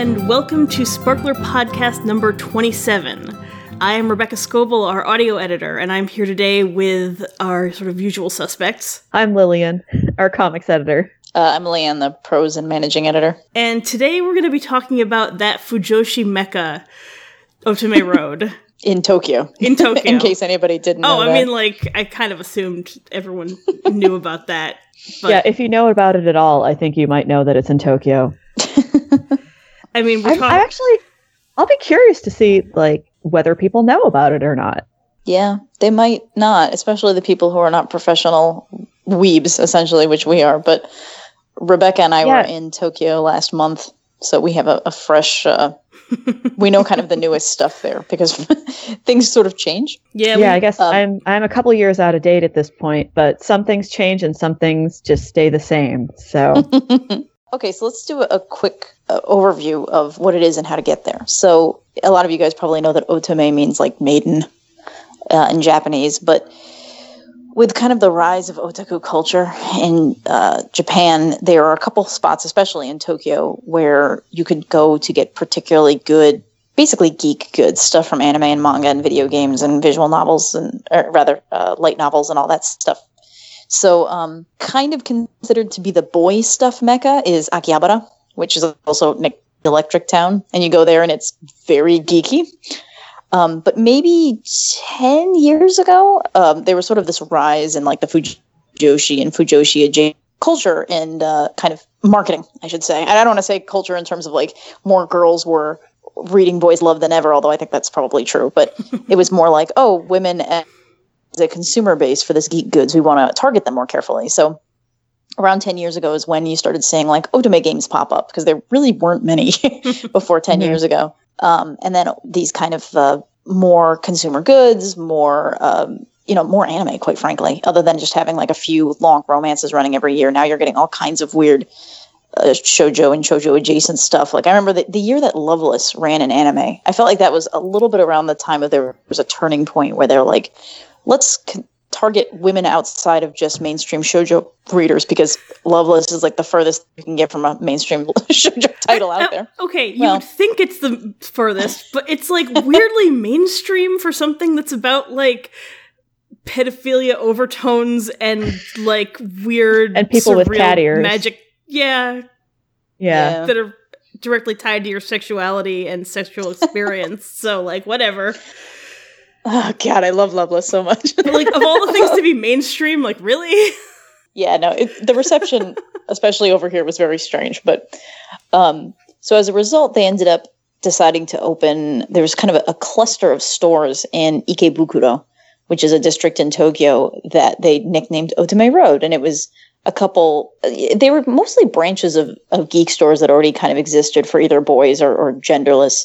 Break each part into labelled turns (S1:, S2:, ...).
S1: and welcome to Sparkler Podcast number 27. I am Rebecca Scoble, our audio editor, and I'm here today with our sort of usual suspects.
S2: I'm Lillian, our comics editor.
S3: Uh, I'm Lianne, the prose and managing editor.
S1: And today we're going to be talking about that Fujoshi Mecca, Otome Road.
S3: In Tokyo.
S1: In Tokyo.
S3: In case anybody didn't know.
S1: Oh, I
S3: that.
S1: mean, like, I kind of assumed everyone knew about that. But,
S2: yeah, if you know about it at all, I think you might know that it's in Tokyo.
S1: I mean, we're
S2: I'm. I'm actually, I'll be curious to see like whether people know about it or not.
S3: Yeah, they might not, especially the people who are not professional weebs, essentially, which we are. But Rebecca and I
S2: Yeah.
S3: were in Tokyo last month, so we have a, a fresh. Uh, we know kind of the newest stuff there because things sort of change.
S1: yeah,
S2: yeah,
S1: we-
S2: I guess
S3: um,
S2: I'm I'm a couple years out of date at this point, but some things change and some things just stay the same. So
S3: Okay, so let's do a, quick uh, overview of what it is and how to get there. So, a lot of you guys probably know that otome means like maiden uh, in Japanese, but with kind of the rise of otaku culture in uh, Japan, there are a couple spots, especially in Tokyo, where you could go to get particularly good, basically geek goods, stuff from anime and manga and video games and visual novels and, rather, uh, light novels and all that stuff. So, um, kind of considered to be the boy stuff mecca is Akihabara, which is also an electric town, and you go there and it's very geeky. Um, but maybe ten years ago, um, there was sort of this rise in like the Fujoshi and Fujoshi adjacent culture and uh, kind of marketing, I should say. And I don't want to say culture in terms of like more girls were reading boys' love than ever, although I think that's probably true. But it was more like, oh, women a consumer base for this geek goods, we want to target them more carefully. So around 10 years ago is when you started seeing like otome games pop up because there really weren't many before 10
S2: Mhm.
S3: years ago. Um, and then these kind of uh, more consumer goods, more um, you know, more anime, quite frankly, other than just having like a few long romances running every year. Now you're getting all kinds of weird uh, shojo and shojo adjacent stuff. Like I remember the, the year that Loveless ran an anime, I felt like that was a little bit around the time of there was a turning point where they're like, let's c- target women outside of just mainstream shojo readers because Loveless is like the furthest you can get from a mainstream shojo title
S1: Uh,
S3: out there.
S1: Okay, you would think it's the furthest, but it's like weirdly mainstream for something that's about like pedophilia overtones and like weird
S2: And people with
S1: surreal
S2: cat ears.
S1: magic. Yeah,
S2: yeah.
S1: that are directly tied to your sexuality and sexual experience. so like whatever.
S3: Oh god, I love Loveless so much.
S1: Like of all the things to be mainstream, like really?
S3: yeah, no, it, the reception, especially over here, was very strange. But um, so as a result, they ended up deciding to open. There was kind of a, a cluster of stores in Ikebukuro, which is a district in Tokyo that they nicknamed Otome Road, and it was a couple. They were mostly branches of, of geek stores that already kind of existed for either boys or, or genderless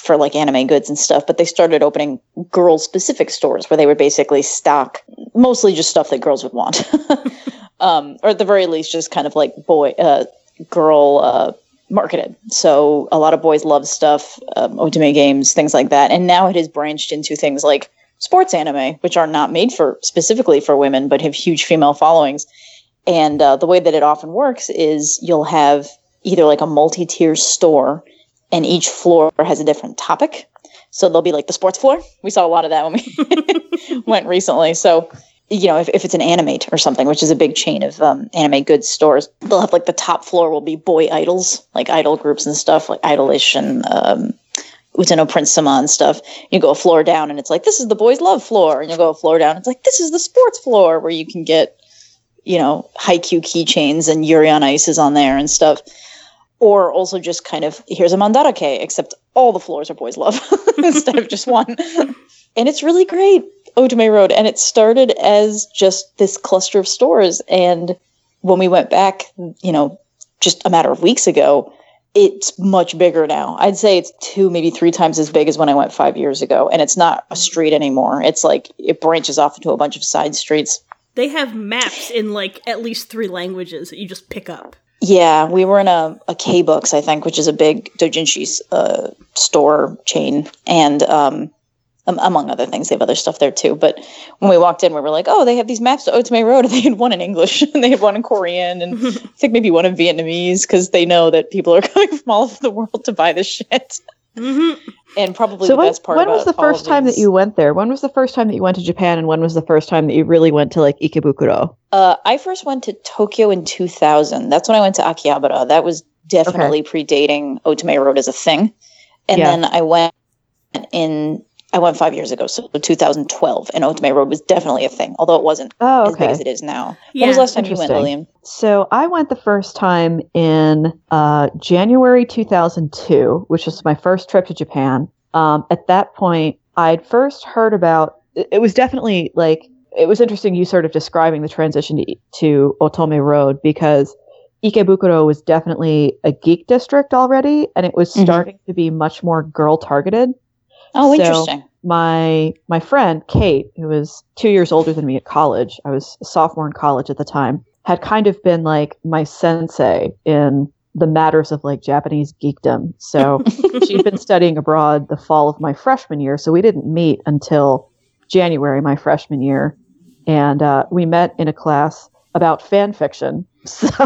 S3: for like anime goods and stuff, but they started opening girl specific stores where they would basically stock mostly just stuff that girls would want. um, or at the very least, just kind of like boy, uh, girl, uh, marketed. So a lot of boys love stuff, um, otome games, things like that. And now it has branched into things like sports anime, which are not made for specifically for women, but have huge female followings. And uh, the way that it often works is you'll have either like a multi-tier store and each floor has a different topic. So there'll be like the sports floor. We saw a lot of that when we went recently. So, you know, if, if it's an animate or something, which is a big chain of um, anime goods stores, they'll have like the top floor will be boy idols, like idol groups and stuff, like Idolish and um, Uta no Prince Sama and stuff. You go a floor down and it's like, this is the boys love floor. And you go a floor down, it's like, this is the sports floor where you can get, you know, Haikyuu keychains and Yuri on Ice is on there and stuff or also just kind of here's a mandarake, except all the floors are boys love instead of just one. And it's really great, Otome Road. And it started as just this cluster of stores. And when we went back, you know, just a matter of weeks ago, it's much bigger now. I'd say it's two, maybe three times as big as when I went five years ago. And it's not a street anymore. It's like it branches off into a bunch of side streets.
S1: They have maps in like at least three languages that you just pick up.
S3: Yeah, we were in a, a K Books, I think, which is a big doujinshi uh, store chain, and um, um, among other things. They have other stuff there too. But when we walked in, we were like, oh, they have these maps to Otome Road. And they had one in English and they had one in Korean and I think maybe one in Vietnamese because they know that people are coming from all over the world to buy this shit.
S1: Mhm.
S3: And probably
S2: so
S3: the
S2: when,
S3: best part
S2: when was the
S3: all
S2: first
S3: of
S2: time that you went there? When was the first time that you went to Japan, and when was the first time that you really went to like Ikebukuro?
S3: Uh, I first went to Tokyo in 2000. That's when I went to Akihabara. That was definitely predating Otome Road as a thing. And
S2: Yeah.
S3: then I went in, I went five years ago, so 2012, and Otome Road was definitely a thing, although it wasn't
S2: Oh,
S3: as big as it is now.
S1: Yeah.
S3: when was the last time you went,
S2: interesting.
S3: Lillian?
S2: So I went the first time in uh, January 2002, which was my first trip to Japan. Um, at that point, I'd first heard about. It it was definitely like it was interesting. You sort of describing the transition to, to Otome Road because Ikebukuro was definitely a geek district already, and it was
S3: Mhm.
S2: starting to be much more girl targeted.
S3: Oh,
S2: So-
S3: interesting.
S2: my my friend Kate, who was two years older than me at college, I was a sophomore in college at the time, had kind of been like my sensei in the matters of like Japanese geekdom. So she'd been studying abroad the fall of my freshman year, so we didn't meet until January my freshman year, and uh, we met in a class about fan fiction. So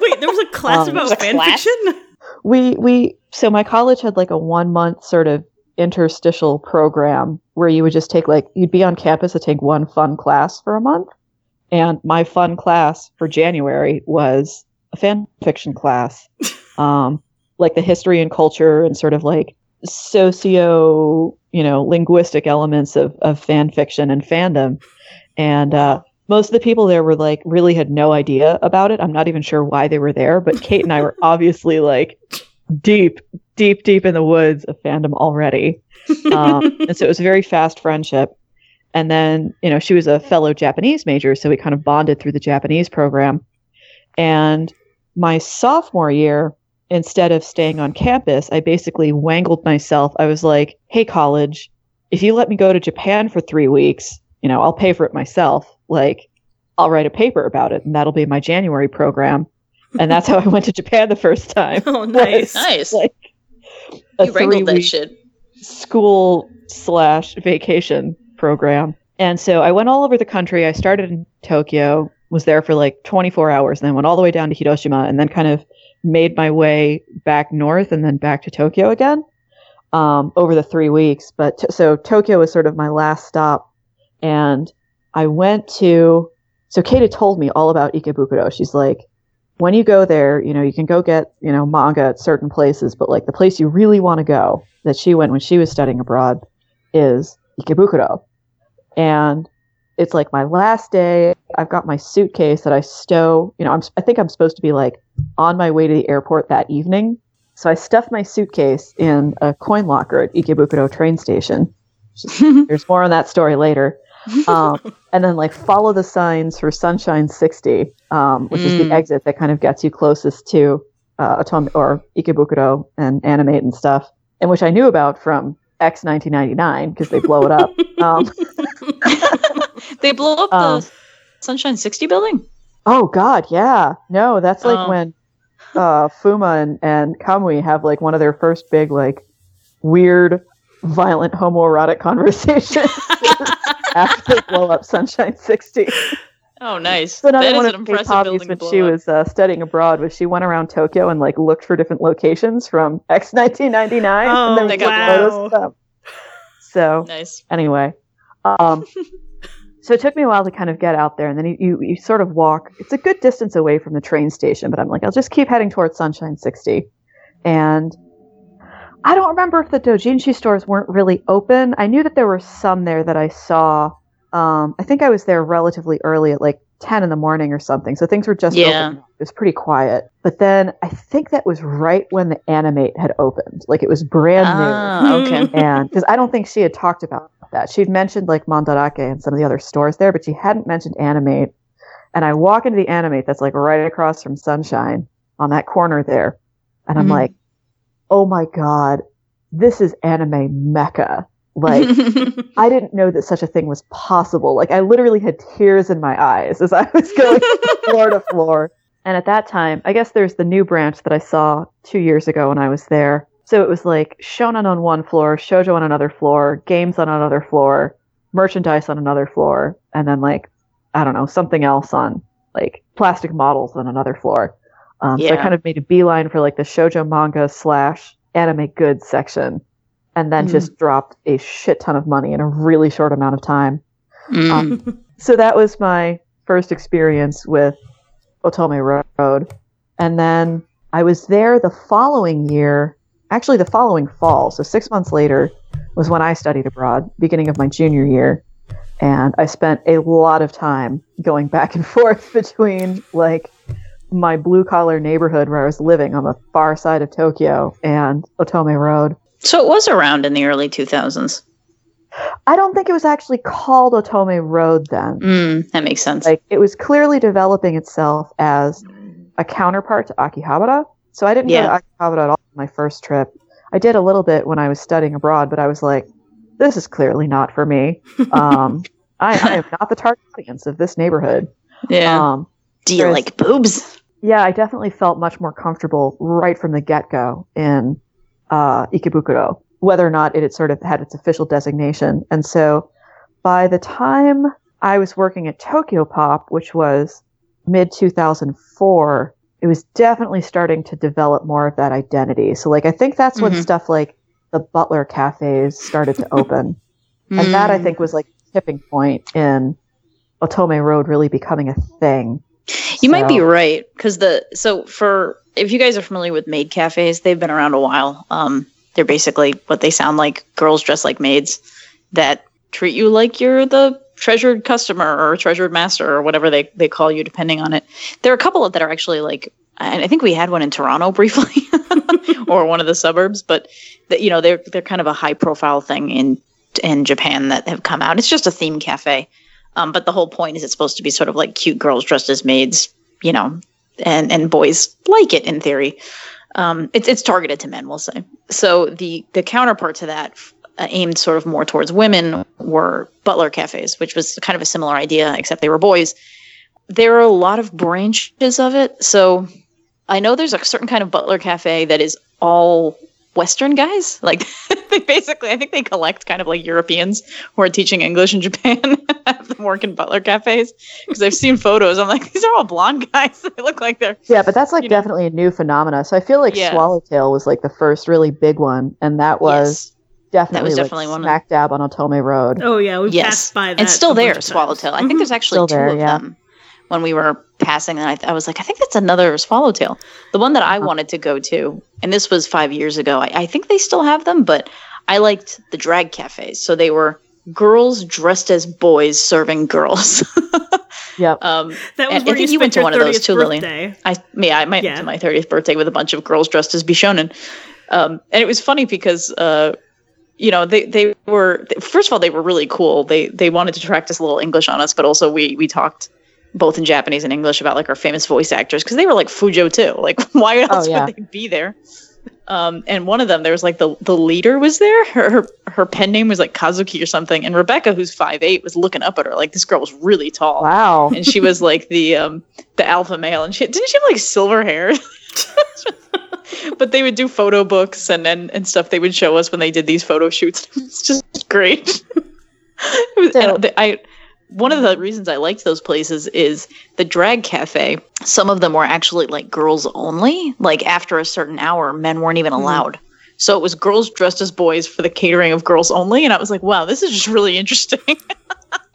S1: Wait, there was a class
S2: Um,
S1: about fan
S3: class?
S1: fiction?
S2: we we so my college had like a one month sort of interstitial program where you would just take like you'd be on campus to take one fun class for a month and my fun class for january was a fan fiction class um like the history and culture and sort of like socio you know linguistic elements of of fan fiction and fandom and uh most of the people there were like really had no idea about it. I'm not even sure why they were there, but Kate and I were obviously like deep, deep, deep in the woods of fandom already. Um, and so it was a very fast friendship. And then, you know, she was a fellow Japanese major, so we kind of bonded through the Japanese program. And my sophomore year, instead of staying on campus, I basically wangled myself. I was like, hey, college, if you let me go to Japan for three weeks, you know, I'll pay for it myself. Like, I'll write a paper about it, and that'll be my January program. And that's how I went to Japan the first time.
S1: Oh, nice.
S3: Nice.
S2: Like a
S3: you wrangled that shit.
S2: school slash vacation program. And so I went all over the country. I started in Tokyo, was there for like 24 hours, and then went all the way down to Hiroshima, and then kind of made my way back north and then back to Tokyo again um, over the three weeks. But t- so Tokyo was sort of my last stop, and I went to. So Kate told me all about Ikebukuro. She's like, when you go there, you know, you can go get, you know, manga at certain places, but like the place you really want to go that she went when she was studying abroad is Ikebukuro. And it's like my last day. I've got my suitcase that I stow, you know, I'm, I think I'm supposed to be like on my way to the airport that evening. So I stuffed my suitcase in a coin locker at Ikebukuro train station. There's more on that story later. Um, and then like follow the signs for Sunshine 60, um, which is
S3: Mm.
S2: the exit that kind of gets you closest to uh, or Ikebukuro and Animate and stuff, and which I knew about from X 1999 because they blow it up. um,
S3: they blow up
S2: Um,
S3: the Sunshine 60 building?
S2: oh God, yeah, no, that's like
S3: Oh.
S2: when uh, Fuma and, and Kamui have like one of their first big like weird, violent homoerotic conversations after they blow up Sunshine 60.
S3: Oh, nice.
S2: Another
S3: that
S2: one
S3: is
S2: of
S3: an impressive
S2: hobbies
S3: building
S2: when she
S3: up.
S2: was uh, studying abroad was she went around Tokyo and like looked for different locations from X nineteen ninety nine.
S1: Oh,
S2: and then
S3: They got
S2: noticed. So
S3: Nice.
S2: anyway, um, so it took me a while to kind of get out there, and then you, you you sort of walk. It's a good distance away from the train station, but I'm like, I'll just keep heading towards Sunshine Sixty, and. I don't remember if the dojinshi stores weren't really open. I knew that there were some there that I saw. Um, I think I was there relatively early at like 10 in the morning or something. So things were just
S3: Yeah.
S2: open. It was pretty quiet. But then I think that was right when the Animate had opened. Like it was brand
S3: Ah, okay.
S2: new. And because I don't think she had talked about that. She'd mentioned like Mandarake and some of the other stores there, but she hadn't mentioned Animate. And I walk into the Animate that's like right across from Sunshine on that corner there. And I'm
S3: Mhm.
S2: like, oh my God, this is anime mecca. Like, I didn't know that such a thing was possible. Like I literally had tears in my eyes as I was going from floor to floor. And at that time, I guess there's the new branch that I saw two years ago when I was there. So it was like shonen on one floor, shojo on another floor, games on another floor, merchandise on another floor, and then like I don't know something else on like plastic models on another floor. Um, So I kind of made a beeline for like the shojo manga slash anime goods section, and then
S1: Mhm.
S2: just dropped a shit ton of money in a really short amount of time.
S3: Mm.
S2: Um, so that was my first experience with Otome Road. And then I was there the following year, actually, the following fall. So six months later was when I studied abroad, beginning of my junior year. And I spent a lot of time going back and forth between like my blue collar neighborhood where I was living on the far side of Tokyo and Otome Road.
S3: So it was around in the early 2000s.
S2: I don't think it was actually called Otome Road then.
S3: Mm, that makes sense.
S2: like it was clearly developing itself as a counterpart to Akihabara. So I didn't
S3: Yeah.
S2: go to Akihabara at all on my first trip. I did a little bit when I was studying abroad, but I was like, this is clearly not for me. Um, I, I am not the target audience of this neighborhood.
S3: yeah.
S2: Um,
S3: Do you like boobs?
S2: Yeah, I definitely felt much more comfortable right from the get go in uh, Ikebukuro, whether or not it had sort of had its official designation. And so by the time I was working at Tokyo Pop, which was mid 2004, it was definitely starting to develop more of that identity. So, like, I think that's when
S3: Mhm.
S2: stuff like the Butler cafes started to open. And that, I
S3: Mm.
S2: think, was like a tipping point in Otome Road really becoming a thing.
S3: You might be right because the so for if you guys are familiar with maid cafes, they've been around a while. Um, they're basically what they sound like: girls dressed like maids that treat you like you're the treasured customer or treasured master or whatever they they call you, depending on it. There are a couple of that are actually like, and I think we had one in Toronto briefly, or one of the suburbs, but that you know they're they're kind of a high profile thing in in Japan that have come out. It's just a theme cafe. Um, but the whole point is it's supposed to be sort of like cute girls dressed as maids, you know, and and boys like it in theory. Um, it's it's targeted to men, we'll say. So the the counterpart to that, uh, aimed sort of more towards women, were butler cafes, which was kind of a similar idea, except they were boys. There are a lot of branches of it. So I know there's a certain kind of butler cafe that is all Western guys. Like they basically, I think they collect kind of like Europeans who are teaching English in Japan have them work in butler cafes because I've seen photos. I'm like, these are all blonde guys. they look like they're
S2: Yeah, but that's like
S3: You know?
S2: definitely a new phenomena. So I feel like
S3: Yeah.
S2: Swallowtail was like the first really big one, and that was
S3: yes.
S2: definitely,
S3: definitely
S2: like
S3: one of-
S2: smack dab on Otome Road.
S1: Oh yeah, we
S3: Yes.
S1: passed by that.
S3: and still there. Swallowtail. I think
S1: Mhm.
S3: there's actually
S2: Still
S3: two
S2: there,
S3: of
S2: yeah.
S3: them. When we were passing, and I, I was like, I think that's another Swallowtail. The one that I
S2: Uh-huh.
S3: wanted to go to, and this was five years ago. I, I think they still have them, but I liked the drag cafes. So they were girls dressed as boys serving girls.
S2: Yep.
S3: um,
S1: That was
S3: And I
S1: where
S3: think
S1: you
S3: you went to one of those
S1: 30th
S3: too, Lillian.
S1: birthday.
S3: I yeah, I went
S1: Yeah.
S3: to my 30th birthday with a bunch of girls dressed as Bishonen. Um, and it was funny because uh, you know, they they were first of all they were really cool. They they wanted to practice a little English on us, but also we we talked both in Japanese and English about like our famous voice actors because they were like Fujo too. Like why else
S2: yeah.
S3: would they be there? Um, and one of them, there was like the the leader was there. Her, her her pen name was like Kazuki or something. And Rebecca, who's five eight, was looking up at her like this girl was really tall
S2: Wow.
S3: and she was like the um the alpha male and she didn't she have like silver hair but they would do photo books and, and and stuff they would show us when they did these photo shoots it's just great It was-
S2: So-
S3: and the, i one of the reasons i liked those places is the drag cafe some of them were actually like girls only like after a certain hour men weren't even
S2: Mhm.
S3: allowed so it was girls dressed as boys for the catering of girls only and i was like wow this is just really interesting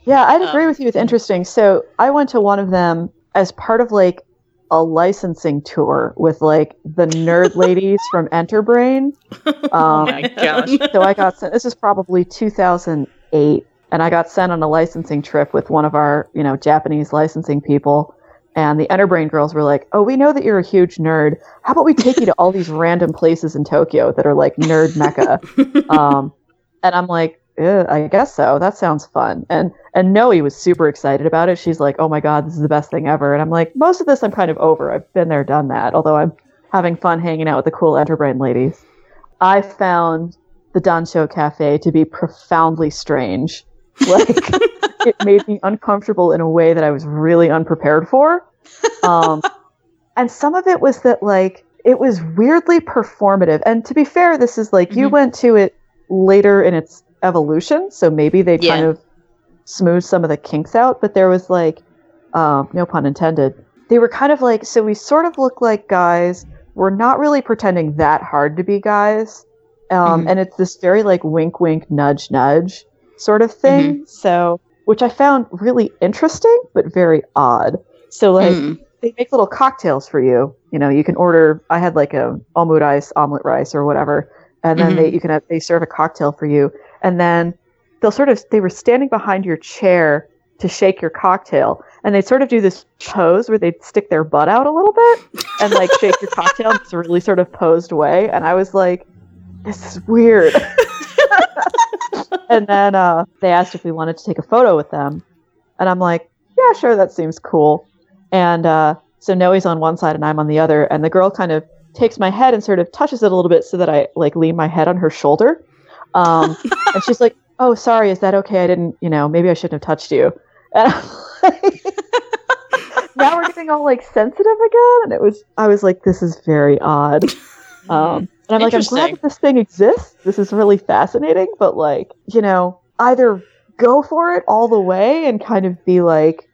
S2: Yeah, I'd agree
S3: Um,
S2: with you with interesting. So I went to one of them as part of like a licensing tour with like the nerd ladies from Enterbrain. Um,
S3: oh my gosh
S2: so I got sent. This is probably 2008, and I got sent on a licensing trip with one of our, you know, Japanese licensing people. And the Enterbrain girls were like, "Oh, we know that you're a huge nerd. How about we take you to all these random places in Tokyo that are like nerd mecca?" um, and I'm like, "Eh, "I guess so. That sounds fun." And and Noe was super excited about it. She's like, "Oh my god, this is the best thing ever." And I'm like, "Most of this I'm kind of over. I've been there, done that. Although I'm having fun hanging out with the cool Enterbrain ladies." I found the Danso Cafe to be profoundly strange. Like it made me uncomfortable in a way that I was really unprepared for. Um, and some of it was that like it was weirdly performative. And to be fair, this is like you
S3: Mhm.
S2: went to it later in its evolution, so maybe they kind of smoothed some of the kinks out. But there was like, um, no pun intended. They were kind of like so we sort of look like guys. We're not really pretending that hard to be guys, um,
S3: Mhm.
S2: and it's this very like wink, wink, nudge, nudge sort of thing. So, which I found really interesting, but very odd. So like
S3: Mm.
S2: they make little cocktails for you. You know, you can order. I had like a almond ice, omelet rice, or whatever, and then they you can have, they serve a cocktail for you, and then they'll sort of they were standing behind your chair to shake your cocktail, and they sort of do this pose where they'd stick their butt out a little bit and like shake your cocktail in this really sort of posed way, and I was like, this is weird. and then uh, they asked if we wanted to take a photo with them, and I'm like, yeah, sure, that seems cool. And uh, so Noe's on one side and I'm on the other, and the girl kind of takes my head and sort of touches it a little bit so that I like lean my head on her shoulder. Um, and she's like, "Oh, sorry, is that okay? I didn't, you know, maybe I shouldn't have touched you." And I'm like, now we're getting all like sensitive again, and it was I was like, "This is very odd." Um, and I'm like, I'm glad that this thing exists. This is really fascinating, but like, you know, either go for it all the way and kind of be like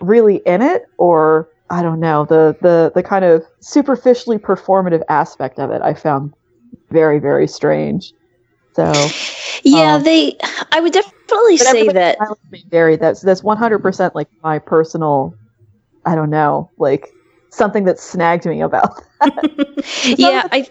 S2: really in it, or I don't know, the the the kind of superficially performative aspect of it I found very, very strange. So
S3: Yeah,
S2: Um,
S3: they. I would definitely say that.
S2: vary. That's that's one hundred percent like my personal I don't know, like something that snagged me about
S3: Yeah, I.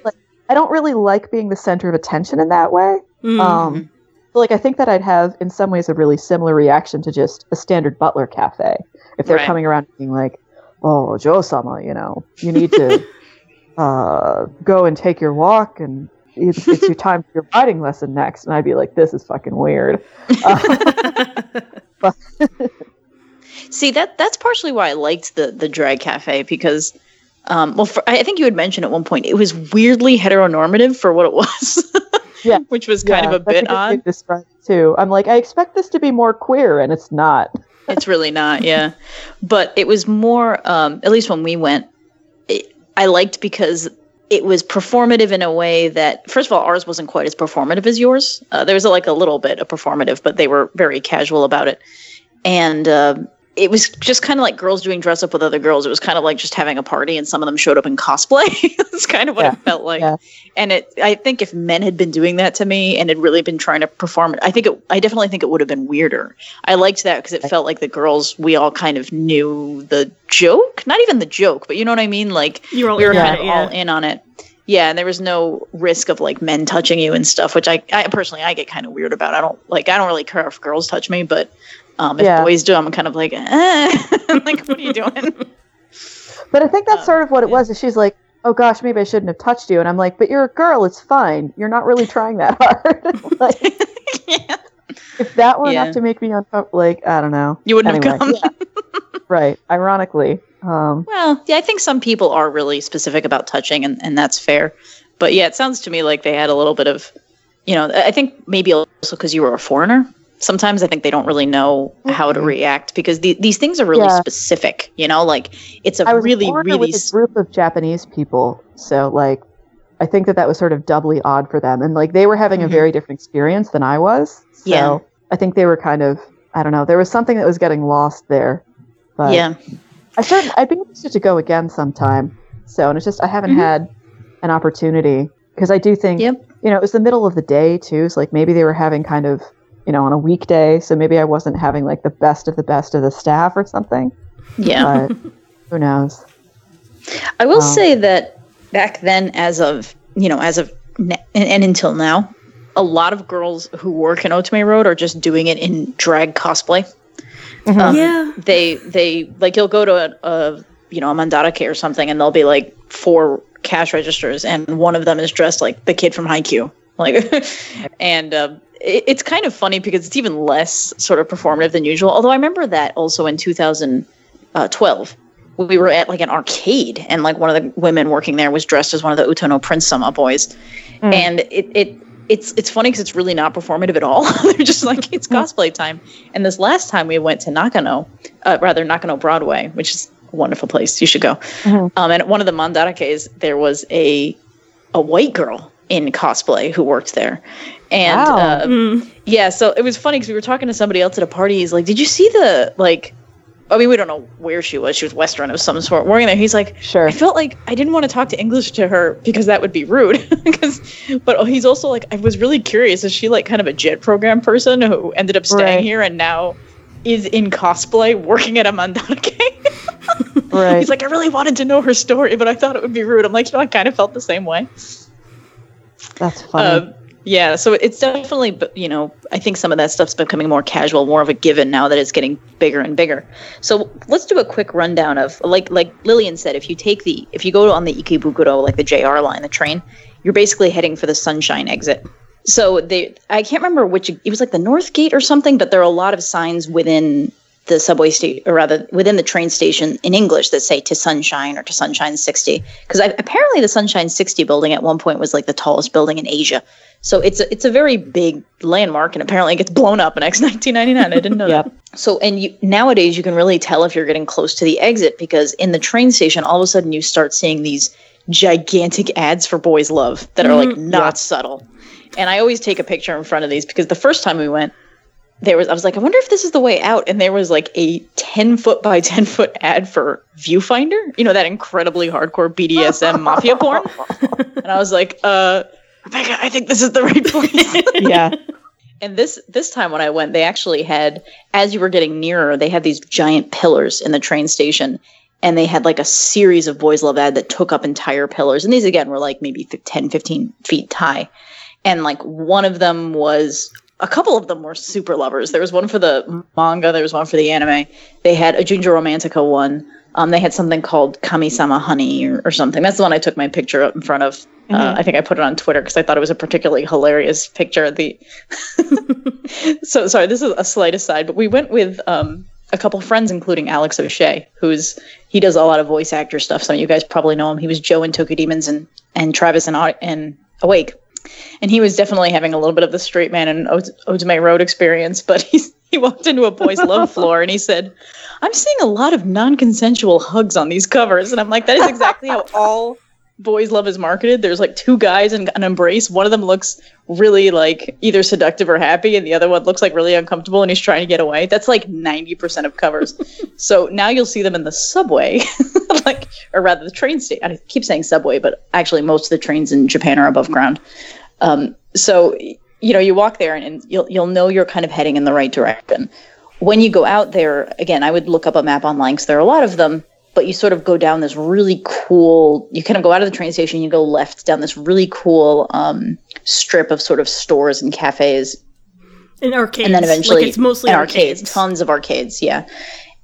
S2: I don't really like being the center of attention in that way.
S1: Mm.
S2: Um, like I think that I'd have in some ways a really similar reaction to just a standard butler cafe if they're
S3: Right.
S2: coming around being like, "Oh, Joe Sama, you know, you need to uh, go and take your walk, and it's, it's your time for your riding lesson next." And I'd be like, "This is fucking weird." Uh,
S3: See that that's partially why I liked the the drag cafe because, um, well, for, I think you had mentioned at one point it was weirdly heteronormative for what it was.
S2: Yeah.
S3: which was kind
S2: Yeah,
S3: of a bit odd.
S2: to describe it, too. I'm like, I expect this to be more queer, and it's not.
S3: it's really not, yeah. But it was more, um, at least when we went, it, I liked because it was performative in a way that, first of all, ours wasn't quite as performative as yours. Uh, there was like a little bit of performative, but they were very casual about it. And uh, it was just kind of like girls doing dress up with other girls. It was kind of like just having a party, and some of them showed up in cosplay. That's kind of what
S2: Yeah.
S3: it felt like.
S2: Yeah.
S3: And it, I think, if men had been doing that to me and had really been trying to perform it, I think it, I definitely think it would have been weirder. I liked that because it felt like the girls, we all kind of knew the joke, not even the joke, but you know what I mean. Like
S1: you were all
S3: we were
S1: in
S3: kind
S1: on
S3: of
S1: it,
S3: all
S1: yeah.
S3: in on it. Yeah, and there was no risk of like men touching you and stuff, which I, I personally I get kind of weird about. I don't like I don't really care if girls touch me, but um, if
S2: Yeah.
S3: boys do, I'm kind of like, eh. like what are you doing?
S2: But I think that's
S3: Uh,
S2: sort of what it
S3: yeah.
S2: was. Is she's like, "Oh gosh, maybe I shouldn't have touched you," and I'm like, "But you're a girl. It's fine. You're not really trying that hard." like,
S3: yeah.
S2: if that were enough to make me uncomfortable, like I don't know.
S3: You wouldn't have come.
S2: right. Ironically, um,
S3: Well, yeah, I think some people are really specific about touching, and, and that's fair. But yeah, it sounds to me like they had a little bit of, you know, I think maybe also because you were a foreigner. Sometimes I think they don't really know how to
S2: Mhm.
S3: react because the, these things are really
S2: Yeah.
S3: specific. You know, like it's a
S2: I was
S3: really, really.
S2: with a group of Japanese people, so like, I think that that was sort of doubly odd for them, and like they were having
S3: Mhm.
S2: a very different experience than I was. So
S3: Yeah.
S2: I think they were kind of, I don't know, there was something that was getting lost there. But
S3: yeah,
S2: I certain I'd be interested to go again sometime. So, and it's just I haven't
S3: Mhm.
S2: had an opportunity because I do think
S3: Yep.
S2: you know it was the middle of the day too. So like maybe they were having kind of you know on a weekday, so maybe I wasn't having like the best of the best of the staff or something.
S3: yeah.
S2: But who knows?
S3: I will
S2: Um,
S3: say that back then, as of you know, as of ne- and, and until now, a lot of girls who work in Otome Road are just doing it in drag cosplay.
S2: Mhm.
S3: Um,
S1: yeah.
S3: they they like you'll go to a, a you know a mandarake or something and there'll be like four cash registers and one of them is dressed like the kid from Haikyuu like and um, it, it's kind of funny because it's even less sort of performative than usual although I remember that also in 2012 we were at like an arcade and like one of the women working there was dressed as one of the Uta no Prince Sama boys
S2: Mm.
S3: and it, it it's it's funny because it's really not performative at all. They're just like it's cosplay time. And this last time we went to Nakano, uh, rather Nakano Broadway, which is a wonderful place. You should go.
S2: Mhm.
S3: Um, and at one of the mandarakes, there was a a white girl in cosplay who worked there, and
S2: Wow.
S3: uh,
S1: Mm.
S3: yeah, so it was funny because we were talking to somebody else at a party. He's like, "Did you see the like?" I mean, we don't know where she was. She was Western of some sort, working there. He's like,
S2: Sure.
S3: I felt like I didn't want to talk to English to her because that would be rude. Because, but he's also like, I was really curious. Is she like kind of a jet program person who ended up staying
S2: Right.
S3: here and now is in cosplay working at a mandarake?
S2: Right.
S3: He's like, I really wanted to know her story, but I thought it would be rude. I'm like, you know, I kind of felt the same way.
S2: That's funny.
S3: Um, yeah, so it's definitely, you know, I think some of that stuff's becoming more casual, more of a given now that it's getting bigger and bigger. So let's do a quick rundown of, like, like Lillian said, if you take the, if you go on the Ikebukuro, like the JR line, the train, you're basically heading for the Sunshine exit. So they, I can't remember which, it was like the North Gate or something, but there are a lot of signs within the subway station, or rather within the train station in English that say to Sunshine or to Sunshine 60. Because apparently the Sunshine 60 building at one point was like the tallest building in Asia. So it's a, it's a very big landmark, and apparently it gets blown up in X 1999. I didn't know
S2: Yep.
S3: that. So and you, nowadays you can really tell if you're getting close to the exit because in the train station, all of a sudden you start seeing these gigantic ads for Boys Love that are like mm-hmm. not subtle. And I always take a picture in front of these because the first time we went, there was I was like, I wonder if this is the way out. And there was like a 10 foot by 10 foot ad for Viewfinder, you know, that incredibly hardcore BDSM mafia porn. And I was like, uh, Rebecca, I think this is the right place.
S2: yeah.
S3: and this this time when I went, they actually had, as you were getting nearer, they had these giant pillars in the train station. And they had like a series of Boys Love ad that took up entire pillars. And these again were like maybe 10, 15 feet high. And like one of them was a couple of them were super lovers. There was one for the manga, there was one for the anime. They had a Junjo Romantica one. Um, they had something called Kami-sama Honey or, or something. That's the one I took my picture up in front of. Uh, I think I put it on Twitter because I thought it was a particularly hilarious picture. The so sorry, this is a slight aside, but we went with um, a couple friends, including Alex O'Shea, who's he does a lot of voice actor stuff. Some of you guys probably know him. He was Joe in Tokyo Demons and and Travis Au- in Awake and he was definitely having a little bit of the straight man and Ot- Road experience. But he's, he walked into a boys' love floor and he said, "I'm seeing a lot of non-consensual hugs on these covers," and I'm like, "That is exactly how all boys' love is marketed." There's like two guys and an embrace. One of them looks really like either seductive or happy, and the other one looks like really uncomfortable and he's trying to get away. That's like 90% of covers. so now you'll see them in the subway, like, or rather the train station. I keep saying subway, but actually most of the trains in Japan are above ground. Um, so you know, you walk there and, and you'll you'll know you're kind of heading in the right direction. When you go out there, again, I would look up a map online because there are a lot of them. But you sort of go down this really cool. You kind of go out of the train station. You go left down this really cool um, strip of sort of stores and cafes
S1: In arcades.
S3: and then eventually
S1: like it's mostly
S3: in
S1: arcades.
S3: tons of arcades yeah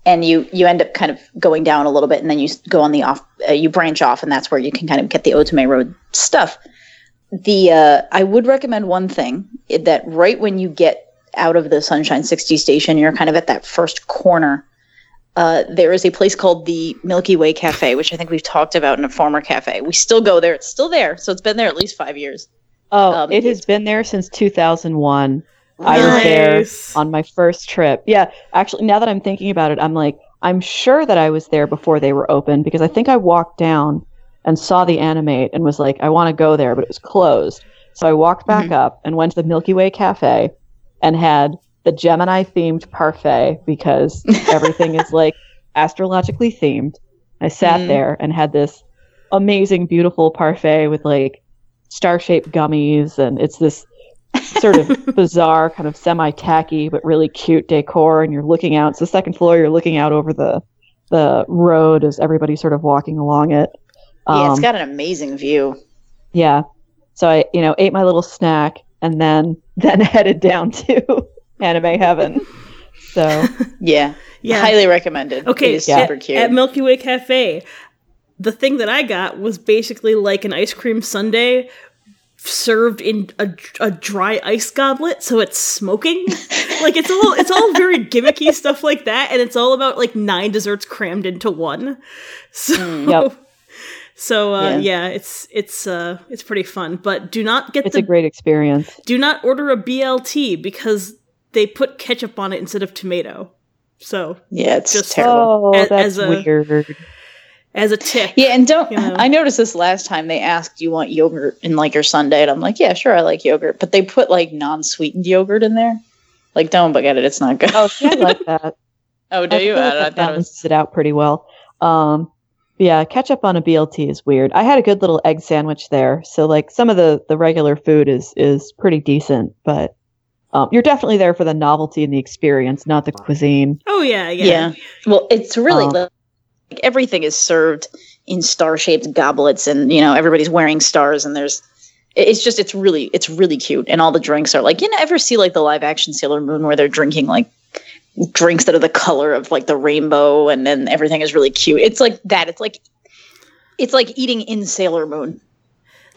S3: and you you end up kind of going down a little bit and then you go on the off uh, you branch off and that's where you can kind of get the otome road stuff the uh, i would recommend one thing that right when you get out of the sunshine 60 station you're kind of at that first corner uh, there is a place called the Milky Way Cafe, which I think we've talked about in a former cafe. We still go there; it's still there, so it's been there at least five years.
S2: Oh,
S3: Um,
S2: it has been there since 2001. I was there on my first trip. Yeah, actually, now that I'm thinking about it, I'm like, I'm sure that I was there before they were open because I think I walked down and saw the animate and was like, I want to go there, but it was closed. So I walked back up and went to the Milky Way Cafe and had the Gemini themed parfait because everything is like astrologically themed. I sat
S3: Mhm.
S2: there and had this amazing, beautiful parfait with like star shaped gummies, and it's this sort of bizarre, kind of semi tacky but really cute decor. And you're looking out. It's the second floor. You're looking out over the the road as everybody's sort of walking along it.
S3: yeah, it's
S2: um,
S3: got an amazing view.
S2: yeah. So I, you know, ate my little snack and then then headed down to anime heaven. So
S3: Yeah,
S1: Yeah.
S3: highly recommended.
S1: Okay,
S3: it is
S2: Yeah.
S3: super cute.
S1: At Milky Way Cafe, the thing that I got was basically like an ice cream sundae served in a, a dry ice goblet, so it's smoking. like it's all it's all very gimmicky stuff like that, and it's all about like nine desserts crammed into one. So.
S2: Yep.
S1: So uh,
S3: Yeah.
S1: yeah. it's it's uh, it's pretty fun, but do not get
S2: it's
S1: the
S2: a great experience.
S1: do not order a BLT because they put ketchup on it instead of tomato. So
S3: Yeah, it's
S1: Just-
S3: terrible.
S2: Oh,
S1: As-
S2: that's
S1: as a-
S2: weird.
S1: As a tip,
S3: Yeah, and don't
S1: You know.
S3: I noticed this last time they asked, you want yogurt in like your Sunday?" And I'm like, "Yeah, sure, I like yogurt," but they put like non-sweetened yogurt in there. Like, don't get it; it's not good.
S2: Oh, see, I like that.
S3: Oh, do
S2: I
S3: you?
S2: feel like
S3: I, I
S2: that
S3: thought it
S2: balances
S3: was.
S2: it out pretty well. Um, yeah, ketchup on a BLT is weird. I had a good little egg sandwich there, so like some of the the regular food is is pretty decent, but um, you're definitely there for the novelty and the experience, not the cuisine.
S1: oh yeah, yeah,
S3: Yeah. Well, it's really
S2: Um,
S3: like everything is served in star-shaped goblets, and you know everybody's wearing stars, and there's. It's just it's really it's really cute, and all the drinks are like you know ever see like the live action Sailor Moon where they're drinking like drinks that are the color of like the rainbow, and then everything is really cute. It's like that. It's like it's like eating in Sailor Moon,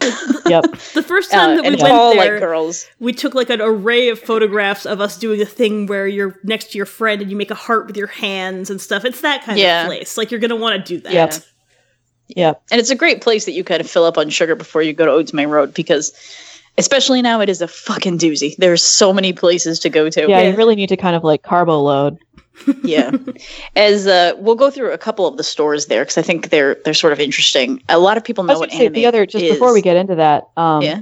S2: Yep.
S1: The first
S3: uh,
S1: time that
S3: and
S1: we went
S3: all
S1: there,
S3: like girls.
S1: we took like an array of photographs of us doing a thing where you're next to your friend and you make a heart with your hands and stuff. It's that kind
S3: Yeah.
S1: of place. Like you're gonna want to do that.
S2: Yep. Yep.
S3: And it's a great place that you kind of fill up on sugar before you go to Otome Road because, especially now, it is a fucking doozy. There's so many places to go to.
S2: Yeah,
S1: Yeah.
S2: you really need to kind of like carbo load.
S3: Yeah. As uh, we'll go through a couple of the stores there because I think they're they're sort of interesting. A lot of people
S2: I
S3: know what
S2: say,
S3: anime
S2: the other just before we get into that, um,
S3: Yeah.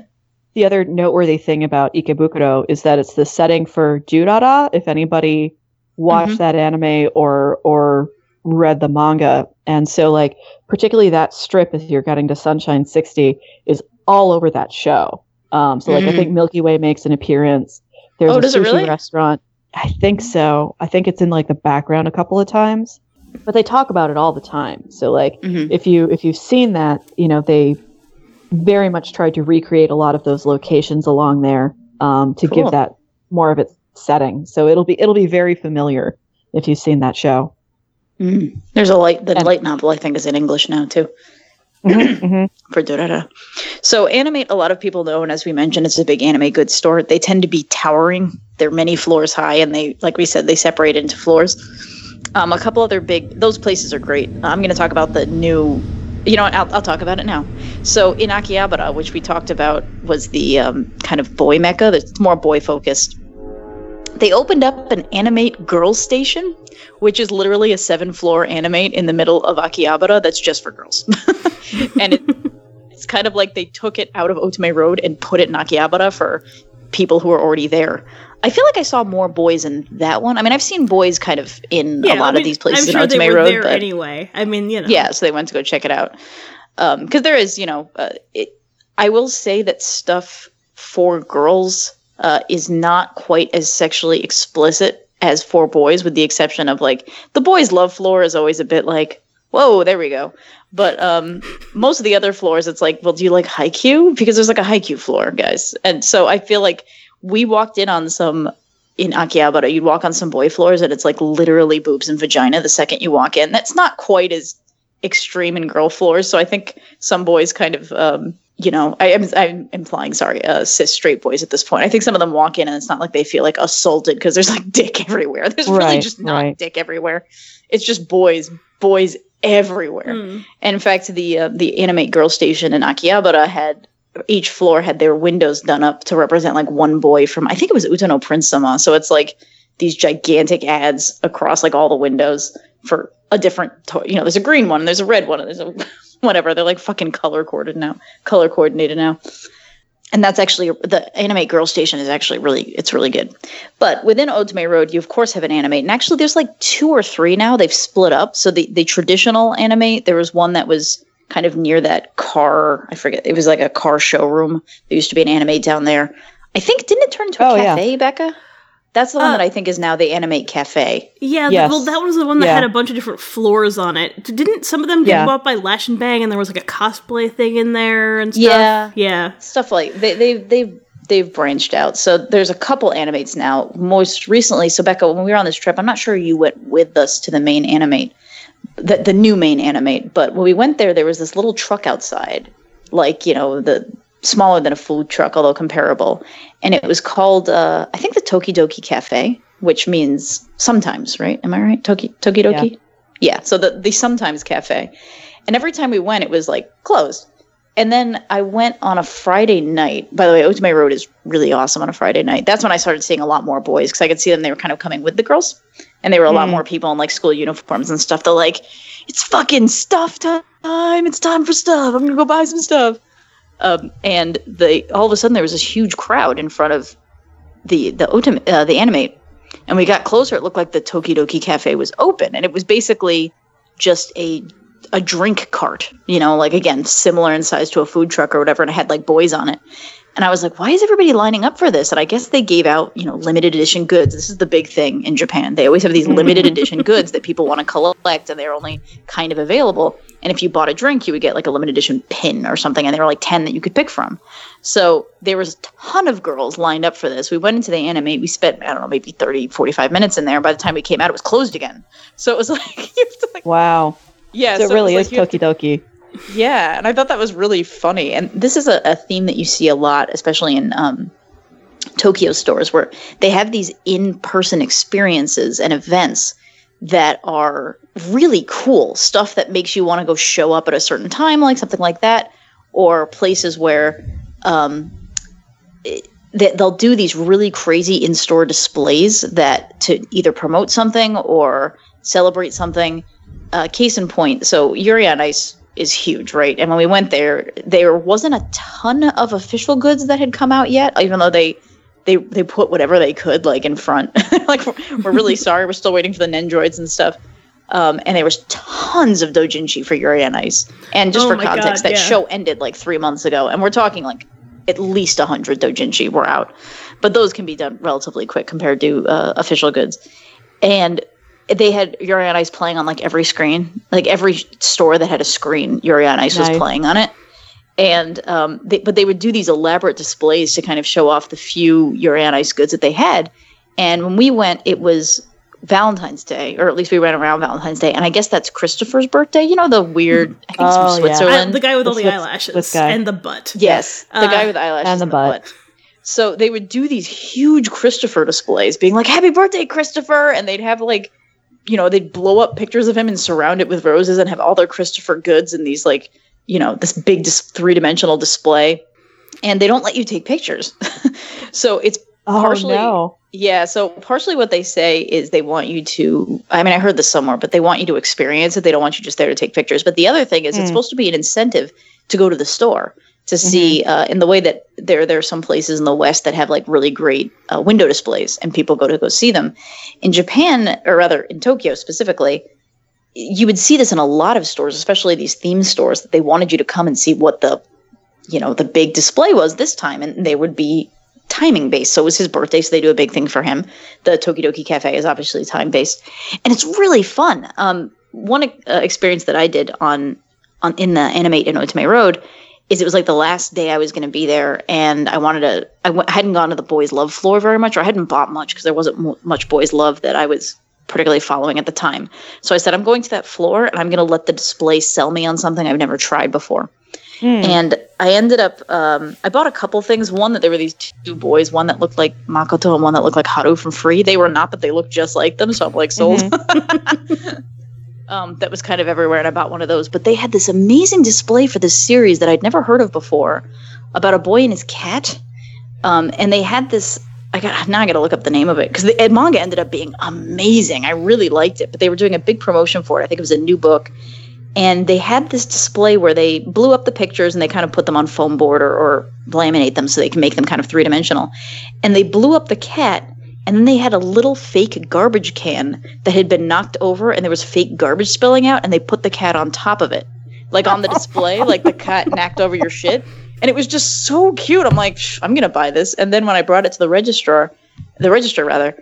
S2: the other noteworthy thing about Ikebukuro is that it's the setting for Durarara. If anybody watched
S3: Mhm.
S2: that anime or or read the manga, and so like particularly that strip as you're getting to Sunshine 60 is all over that show. Um, so like I
S3: Mhm.
S2: think Milky Way makes an appearance. There's
S3: Oh,
S2: a sushi
S3: really?
S2: restaurant. I think so. I think it's in like the background a couple of times, but they talk about it all the time. So like
S3: Mhm.
S2: if you if you've seen that, you know they very much tried to recreate a lot of those locations along there um, to
S3: Cool.
S2: give that more of its setting. So it'll be it'll be very familiar if you've seen that show.
S3: Mhm. There's a light. The
S2: And-
S3: light novel I think is in English now too.
S2: Mhm.
S3: for Durarara. So Animate, a lot of people know, and as we mentioned, it's a big anime goods store. They tend to be towering. They're many floors high, and they, like we said, they separate into floors. Um, a couple other big, those places are great. I'm going to talk about the new. You know, I'll, I'll talk about it now. So in Akihabara, which we talked about, was the um, kind of boy mecca. That's more boy focused. They opened up an Animate Girls Station, which is literally a seven floor Animate in the middle of Akihabara that's just for girls. and it, it's kind of like they took it out of Otome Road and put it in Akihabara for people who are already there. I feel like I saw more boys in that one. I mean, I've seen boys kind of in
S1: Yeah,
S3: a lot
S1: I mean,
S3: of these places
S1: I'm sure
S3: in Otome
S1: they were
S3: Road,
S1: there
S3: but
S1: anyway. I mean, you know.
S3: yeah, so they went to go check it out. Because there is, you know, uh, it, I will say that stuff for girls uh, is not quite as sexually explicit as for boys, with the exception of like the boys' love floor is always a bit like, whoa, there we go. But um, most of the other floors, it's like, well, do you like Haikyuu? Because there's like a Haikyuu floor, guys. And so I feel like we walked in on some in Akihabara, you'd walk on some boy floors and it's like literally boobs and vagina the second you walk in. That's not quite as extreme in girl floors. So I think some boys kind of, um, you know, I am I'm implying, sorry, uh, cis straight boys at this point. I think some of them walk in and it's not like they feel like assaulted because there's like dick everywhere. There's really just not
S2: right.
S3: dick everywhere. It's just boys, boys everywhere.
S1: Hmm.
S3: And in fact, the uh, the Animate Girl Station in Akihabara had each floor had their windows done up to represent like one boy from I think it was Uta no Prince Sama. So it's like these gigantic ads across like all the windows for a different to- you know there's a green one and there's a red one and there's a whatever they're like fucking color coordinated now color coordinated now and that's actually the animate girl station is actually really it's really good but within Otome Road, you of course have an animate, and actually there's like two or three now. They've split up. So the the traditional animate, there was one that was kind of near that car. I forget. It was like a car showroom. There used to be an animate down there. I think didn't it turn into a
S2: Oh, yeah.
S3: cafe, Becca? That's the one
S1: Uh,
S3: that I think is now the animate cafe.
S1: Yeah, th-
S2: Yes.
S1: well, that was the one that
S2: Yeah.
S1: had a bunch of different floors on it. Didn't some of them get
S2: Yeah.
S1: bought by Lash and Bang, and there was like a cosplay thing in there and stuff?
S3: Yeah.
S1: yeah.
S3: stuff like they they they've they've branched out. So there's a couple animates now. Most recently, so Becca, when we were on this trip, I'm not sure you went with us to the main animate, the the new main animate, but when we went there, there was this little truck outside, like you know the smaller than a food truck, although comparable, and it was called uh, I think the Tokidoki Cafe, which means sometimes, right? Am I right? Toki Tokidoki. Yeah. So the the sometimes cafe, and every time we went, it was like closed. And then I went on a Friday night. By the way, Otome Road is really awesome on a Friday night. That's when I started seeing a lot more boys because I could see them. They were kind of coming with the girls. and there were a lot
S2: Hmm.
S3: more people in like school uniforms and stuff. They're like, "It's fucking stuff time! It's time for stuff. I'm gonna go buy some stuff." Um, and all of a sudden there was this huge crowd in front of the the Otam- uh, the animate, and we got closer. It looked like the Tokidoki Cafe was open, and it was basically just a a drink cart. You know, like again, similar in size to a food truck or whatever, and it had like boys on it. And I was like, why is everybody lining up for this? And I guess they gave out, you know, limited edition goods. This is the big thing in Japan. They always have these limited mm-hmm. edition goods that people want to collect and they're only kind of available. And if you bought a drink, you would get like a limited edition pin or something. And there were like 10 that you could pick from. So there was a ton of girls lined up for this. We went into the Animate. We spent, I don't know, maybe 30, 45 minutes in there. By the time we came out, it was closed again. So it was like, you have to like,
S2: Wow.
S3: yeah.
S2: so it really
S3: was
S2: is
S3: like,
S2: Tokidoki.
S3: Yeah, and I thought that was really funny. And this is a, a theme that you see a lot, especially in um, Tokyo stores, where they have these in person experiences and events that are really cool stuff that makes you want to go show up at a certain time, like something like that, or places where um, it- they, they'll do these really crazy in store displays that to either promote something or celebrate something. Uh, case in point, so Yuri on Ice is huge, right? And when we went there, there wasn't a ton of official goods that had come out yet, even though they they they put whatever they could like in front. like we're, we're really sorry, we're still waiting for the Nendroids and stuff. Um, and there was tons of dojinshi for Yuri on Ice. And just
S1: Oh
S3: for context,
S1: God,
S3: that
S1: yeah.
S3: show ended like three months ago, and we're talking like at least a 100 dojinshi were out. But those can be done relatively quick compared to uh, official goods. And they had Yuri on Ice playing on like every screen. Like every store that had a screen, Yuri on Ice was playing on it. And um, they, but they would do these elaborate displays to kind of show off the few Yuri on Ice goods that they had. And when we went, it was Valentine's Day, or at least we ran around Valentine's Day. And I guess that's Christopher's birthday. You know the weird, I think it's
S2: Oh,
S3: from
S2: yeah.
S1: I-
S3: Switzerland.
S1: the guy with all the
S2: This-
S1: eyelashes
S2: this
S1: and the butt.
S3: Yes, the
S1: Uh,
S3: guy with eyelashes
S2: and the butt.
S3: So they would do these huge Christopher displays, being like, "Happy birthday, Christopher!" And they'd have like, you know, they'd blow up pictures of him and surround it with roses and have all their Christopher goods in these like, you know, this big dis- three dimensional display. And they don't let you take pictures, so it's
S2: Oh
S3: Partially-
S2: no.
S3: yeah, so partially what they say is they want you to I mean I heard this somewhere, but they want you to experience it. They don't want you just there to take pictures. But the other thing is it's
S2: Hmm.
S3: supposed to be an incentive to go to the store to see uh, in the way that there there are some places in the West that have like really great uh, window displays and people go to go see them. In Japan, or rather in Tokyo specifically, you would see this in a lot of stores, especially these theme stores, that they wanted you to come and see what the you know the big display was this time, and they would be timing based. So it was his birthday, so they do a big thing for him. The Tokidoki Cafe is obviously time based, and it's really fun. Um, one uh, experience that I did on on in the Animate in Otome Road is it was like the last day I was going to be there, and I wanted to. I w- I hadn't gone to the Boys Love floor very much, or I hadn't bought much because there wasn't mo- much Boys Love that I was particularly following at the time. So I said, I'm going to that floor, and I'm going to let the display sell me on something I've never tried before.
S2: Hmm.
S3: And I ended up, um, I bought a couple things. One that there were these two boys, one that looked like Makoto and one that looked like Haru from Free. They were not, but they looked just like them. So I'm like, sold. um, that was kind of everywhere. And I bought one of those. But they had this amazing display for this series that I'd never heard of before about a boy and his cat. Um, and they had this. I got now. I got to look up the name of it because the and manga ended up being amazing. I really liked it, but they were doing a big promotion for it. I think it was a new book, and they had this display where they blew up the pictures and they kind of put them on foam board or, or laminate them so they can make them kind of three dimensional. And they blew up the cat, and then they had a little fake garbage can that had been knocked over, and there was fake garbage spilling out, and they put the cat on top of it, like on the display, like the cat knocked over your shit. And it was just so cute. I'm like, "Shh, I'm gonna buy this. And then when I brought it to the registrar, the register rather,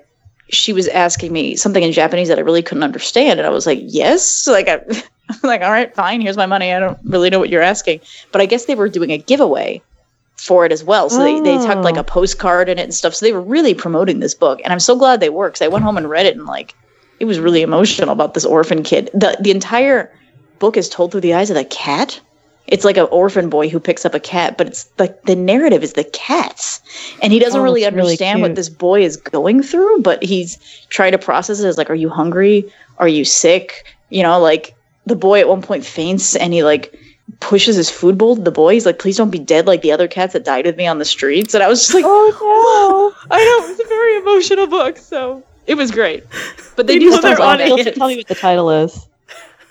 S3: she was asking me something in Japanese that I really couldn't understand, and I was like, "Yes." Like I, I'm like, "All right, fine. Here's my money. I don't really know what you're asking." But I guess they were doing a giveaway for it as well. So they, they tucked like
S2: Oh.
S3: a mm. postcard in it and stuff. So they were really promoting this book, and I'm so glad they were because I went home and read it and like it was really emotional about this orphan kid. the The entire book is told through the eyes of the cat. It's like an orphan boy who picks up a cat, but it's like the narrative is the cat's, and he doesn't
S2: Oh,
S3: really
S2: it's really
S3: understand what this boy is going through. But he's trying to process it as like, are you hungry? Are you sick? You know, like the boy at one point faints and he like pushes his food bowl to the boy. He's like, please don't be dead like the other cats that died with me on the streets. And I was just like,
S2: Oh
S3: I know it's a very emotional book, so it was great. but they, do
S1: their
S3: that.
S2: Tell me what the title is.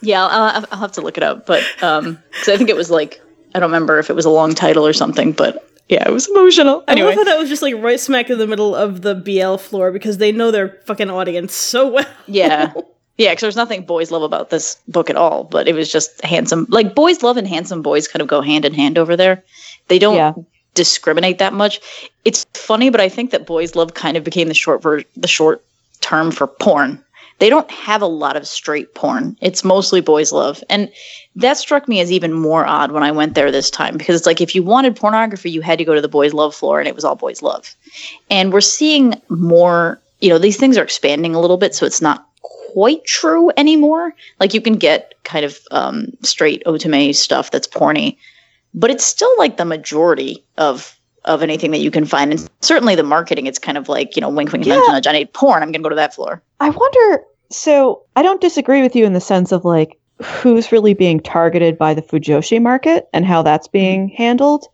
S3: Yeah, I'll, I'll- have to look it up, but um, because I think it was like I don't remember if it was a long title or something, but yeah, it was emotional.
S1: I
S3: Anyway,
S1: love how that was just like right smack in the middle of the BL floor because they know their fucking audience so well.
S3: yeah, yeah, because there's nothing boys love about this book at all, but it was just handsome. Like boys love and handsome boys kind of go hand in hand over there. They don't
S2: Yeah.
S3: discriminate that much. It's funny, but I think that boys love kind of became the short ver- the short term for porn. They don't have a lot of straight porn. It's mostly boys love. And that struck me as even more odd when I went there this time because it's like if you wanted pornography, you had to go to the boys love floor and it was all boys love. And we're seeing more, you know, these things are expanding a little bit, so it's not quite true anymore. Like you can get kind of um, straight otome stuff that's porny, but it's still like the majority of of anything that you can find. And certainly the marketing, it's kind of like, you know, wink, wink, nudge,
S2: Yeah.
S3: nudge. I need porn. I'm going to go to that floor.
S2: I wonder. So I don't disagree with you in the sense of like who's really being targeted by the Fujoshi market and how that's being handled.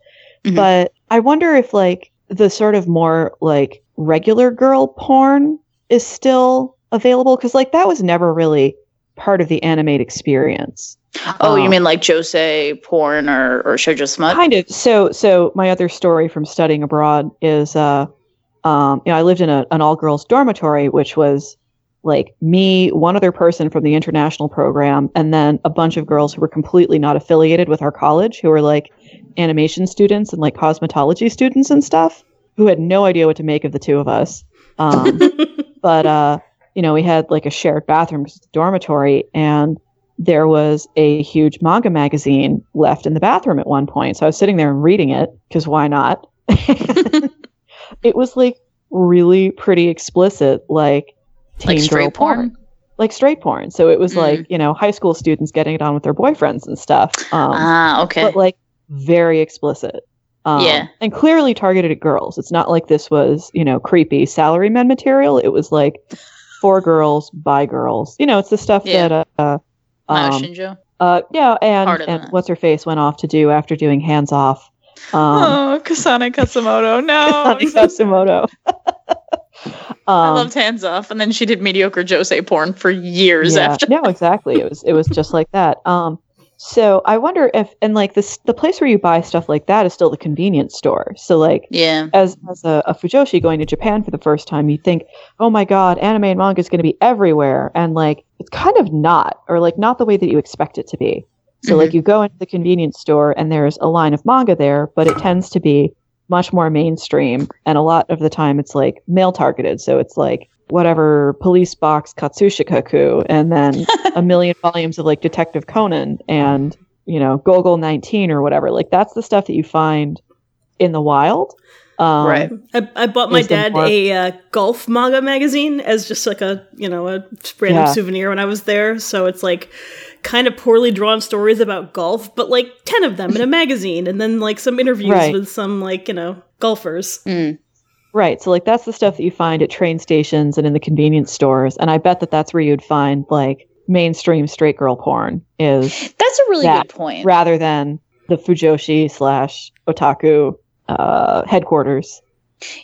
S3: Mhm.
S2: But I wonder if like the sort of more like regular girl porn is still available because like that was never really part of the anime experience.
S3: Oh, you
S2: Um,
S3: mean like josei porn or, or shoujo smut?
S2: kind of so so my other story from studying abroad is uh um you know i lived in a, an all girls dormitory which was like me one other person from the international program and then a bunch of girls who were completely not affiliated with our college who were like animation students and like cosmetology students and stuff who had no idea what to make of the two of us um but uh you know we had like a shared bathroom 'cause it's a dormitory and there was a huge manga magazine left in the bathroom at one point. So I was sitting there and reading it because why not? it was like really pretty explicit, like teen
S3: like straight porn?
S2: like straight porn. So it was
S3: Mm.
S2: like you know high school students getting it on with their boyfriends and stuff. Um,
S3: ah, okay.
S2: but like very explicit. Um,
S3: Yeah.
S2: and clearly targeted at girls. It's not like this was you know creepy salaryman material. It was like for girls by girls. You know, it's the stuff
S3: Yeah.
S2: that uh,
S3: Mayu
S2: um,
S3: Shinjo.
S2: uh, yeah, and and what's her face went off to do after doing hands off. Um,
S3: oh, Kasane Katsumoto. No.
S2: Sonny Katsumoto.
S3: I
S2: um,
S3: loved Hands Off, and then she did mediocre josei porn for years
S2: yeah,
S3: after.
S2: no, exactly. It was it was just like that. Um, so I wonder if and like this the place where you buy stuff like that is still the convenience store. So like
S3: Yeah.
S2: as as a, a Fujoshi going to Japan for the first time, you think, oh my god, anime and manga is going to be everywhere, and like it's kind of not, or like not the way that you expect it to be. So like mm-hmm. you go into the convenience store and there's a line of manga there, but it tends to be much more mainstream, and a lot of the time it's like male targeted. So it's like whatever police box Katsushikaku, and then a million volumes of like Detective Conan and you know Golgo 19 or whatever. Like that's the stuff that you find in the wild. Um,
S3: Right.
S1: I, I bought my dad
S2: more-
S1: a uh, golf manga magazine as just like a you know a random
S2: Yeah.
S1: souvenir when I was there. So it's like kind of poorly drawn stories about golf, but like ten of them in a magazine, and then like some interviews
S2: Right.
S1: with some like you know golfers.
S3: Mm.
S2: Right. So like that's the stuff that you find at train stations and in the convenience stores, and I bet that that's where you'd find like mainstream straight girl porn is
S3: That's a really
S2: That,
S3: good point.
S2: rather than the Fujoshi slash otaku uh, headquarters.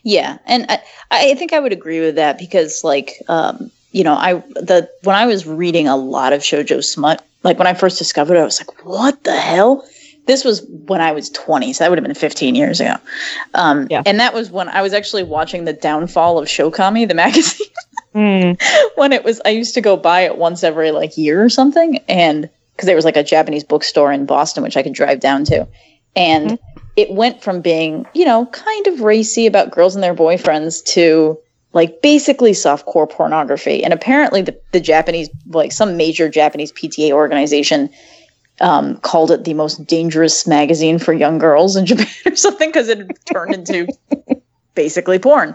S3: Yeah, and I, I think I would agree with that because, like, um, you know, I the when I was reading a lot of shojo smut, like when I first discovered it, I was like, "What the hell?" This was when I was twenty, so that would have been fifteen years ago. Um,
S2: Yeah.
S3: and that was when I was actually watching the downfall of Sho-Comi, the magazine.
S2: Mm,
S3: when it was, I used to go buy it once every like year or something, and because there was like a Japanese bookstore in Boston, which I could drive down to, and it went from being, you know, kind of racy about girls and their boyfriends to like basically softcore pornography. And apparently, the, the Japanese, like some major Japanese PTA organization, um, called it the most dangerous magazine for young girls in Japan or something because it turned into basically porn.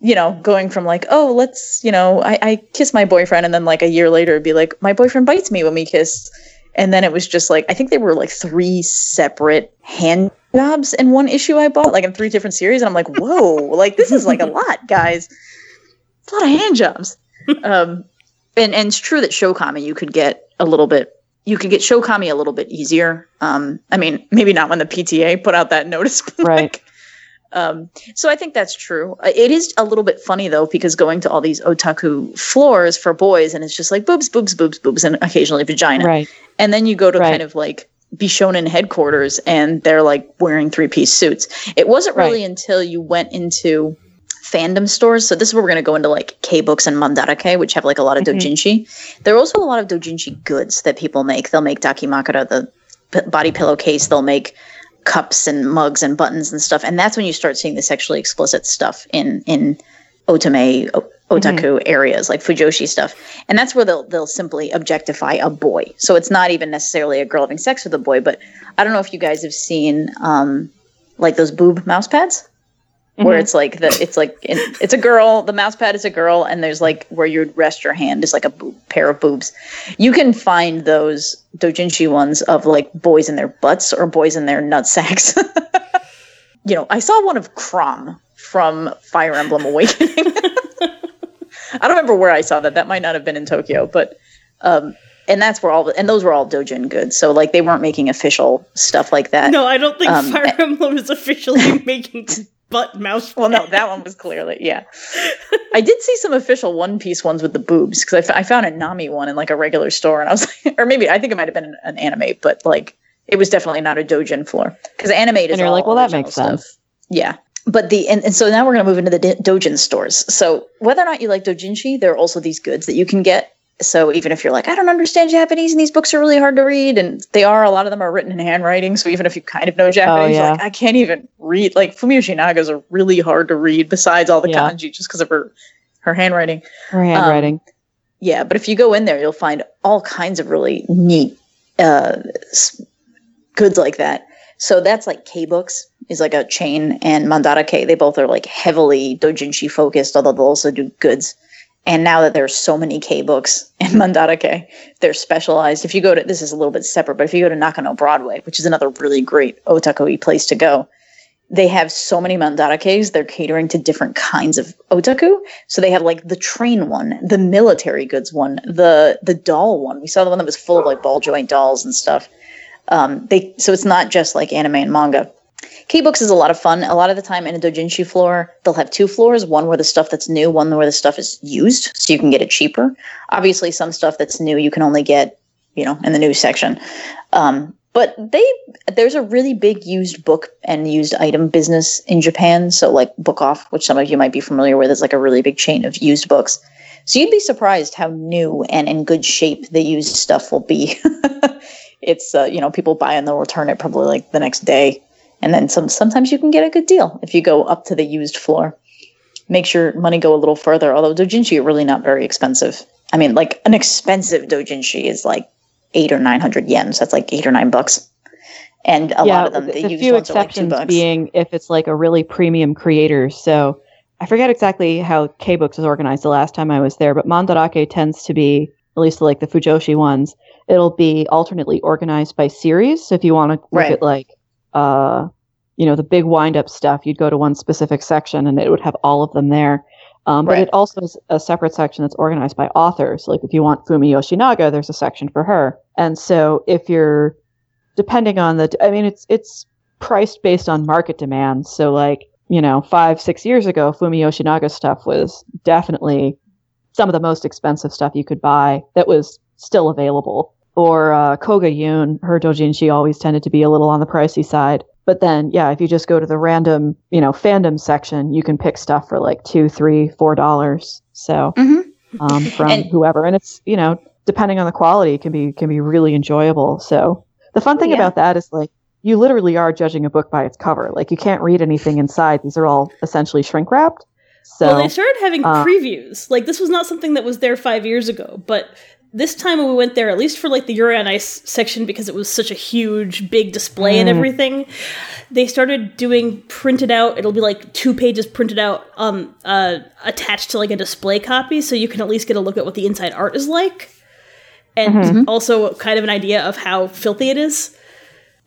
S3: You know, going from like, oh, let's, you know, I, I kiss my boyfriend, and then like a year later, it'd be like, my boyfriend bites me when we kiss. And then it was just like, I think there were like three separate hand jobs in one issue I bought, like in three different series. And I'm like, whoa, like this is like a lot, guys. It's a lot of hand jobs. um, and, and it's true that Sho-Comi, you could get a little bit, you could get Sho-Comi a little bit easier. Um, I mean, maybe not when the PTA put out that notice.
S2: Right.
S3: like, Um, so I think that's true. Uh, It is a little bit funny though, because going to all these otaku floors for boys, and it's just like boobs, boobs, boobs, boobs, and occasionally vagina.
S2: Right.
S3: And then you go to
S2: Right.
S3: kind of like Bishonen headquarters, and they're like wearing three piece suits. It wasn't really until you went into fandom stores. So this is where we're going to go into like K books and Mandarake, which have like a lot of
S2: Mhm.
S3: dojinshi. There are also a lot of dojinshi goods that people make. They'll make dakimakura, the p- body pillowcase. They'll make cups and mugs and buttons and stuff. And that's when you start seeing the sexually explicit stuff in in otome o- otaku areas like fujoshi stuff. And that's where they'll they'll simply objectify a boy. So it's not even necessarily a girl having sex with a boy, but I don't know if you guys have seen um like those boob mouse pads where
S2: Mhm.
S3: it's like the it's like in, it's a girl the mouse pad is a girl and there's like where you'd rest your hand is like a boob, pair of boobs. You can find those dojinshi ones of like boys in their butts or boys in their nut sacks. You know i saw one of Chrom from fire emblem awakening. I don't remember where i saw that. That might not have been in tokyo but um and that's where all the, and those were all dojin goods. So like they weren't making official stuff like that.
S1: No, I don't think
S3: Um,
S1: Fire Emblem is officially making butt mouse.
S3: Well, no, that one was clearly yeah. I did see some official One Piece ones with the boobs because I, f- I found a Nami one in like a regular store, and I was like, or maybe I think it might have been an, an Animate, but like it was definitely not a dojin floor because anime is
S2: And you're
S3: all
S2: like, well, that
S3: original
S2: makes sense.
S3: Yeah, but the and, and so now we're gonna move into the do- dojin stores. So whether or not you like dojinshi, there are also these goods that you can get. So even if you're like, I don't understand Japanese and these books are really hard to read, and they are, a lot of them are written in handwriting. So even if you kind of know Japanese, you're
S2: yeah.
S3: like, I can't even read. Like Fumi Yoshinaga's are really hard to read. Besides all the
S2: Yeah.
S3: kanji, just because of her her handwriting.
S2: Her handwriting.
S3: Yeah, but if you go in there, you'll find all kinds of really neat uh, goods like that. So that's like K Books is like a chain, and Mandarake. They both are like heavily dojinshi focused, although they'll also do goods. And now that there's so many K Books and Mandarake, they're specialized. If you go to this is a little bit separate, but if you go to Nakano Broadway, which is another really great otaku place to go, they have so many mandarakes they're catering to different kinds of otaku. So they have like the train one the military goods one the the doll one. We saw the one that was full of like ball joint dolls and stuff. Um they so it's not just like anime and manga K-Books is a lot of fun. A lot of the time in a dojinshi floor, they'll have two floors, one where the stuff that's new, one where the stuff is used, so you can get it cheaper. Obviously, some stuff that's new you can only get, you know, in the new section. Um, but they there's a really big used book and used item business in Japan. So like Book Off, which some of you might be familiar with, is like a really big chain of used books. So you'd be surprised how new and in good shape the used stuff will be. it's uh, you know people buy and they'll return it probably like the next day, and then some sometimes you can get a good deal if you go up to the used floor. Makes your money go a little further. Although dojinshi are really not very expensive. I mean, like an expensive dojinshi is like eight or nine hundred yen. So that's like eight or nine bucks. And a
S2: yeah,
S3: lot of them,
S2: the,
S3: they
S2: the few
S3: ones are like two
S2: exceptions
S3: bucks.
S2: being if it's like a really premium creator. So I forget exactly how K Books is organized the last time I was there, but Mandarake tends to be, at least like the Fujoshi ones, it'll be alternately organized by series. So if you want to look
S3: Right.
S2: at like, uh, you know, the big wind up stuff, you'd go to one specific section and it would have all of them there. Um, but
S3: Right.
S2: it also is a separate section that's organized by authors. Like if you want Fumi Yoshinaga, there's a section for her. And so if you're depending on the i mean it's it's priced based on market demand so like you know five six years ago fumi yoshinaga stuff was definitely some of the most expensive stuff you could buy that was still available or uh, Koga Yun, her dojinshi always tended to be a little on the pricey side but then yeah if you just go to the random you know fandom section you can pick stuff for like two three four dollars so
S3: Mhm.
S2: um, from
S3: And-
S2: whoever and it's you know depending on the quality it can be can be really enjoyable so the fun thing
S3: Yeah.
S2: about that is like you literally are judging a book by its cover. Like you can't read anything inside. These are all essentially shrink wrapped. So
S1: well, they started having
S2: uh,
S1: previews. Like this was not something that was there five years ago, but this time when we went there, at least for like the Yuri on Ice section, because it was such a huge, big display and
S2: Mm.
S1: everything, they started doing printed out. It'll be like two pages printed out, um, uh, attached to like a display copy, so you can at least get a look at what the inside art is like, and
S2: Mm-hmm.
S1: also kind of an idea of how filthy it is.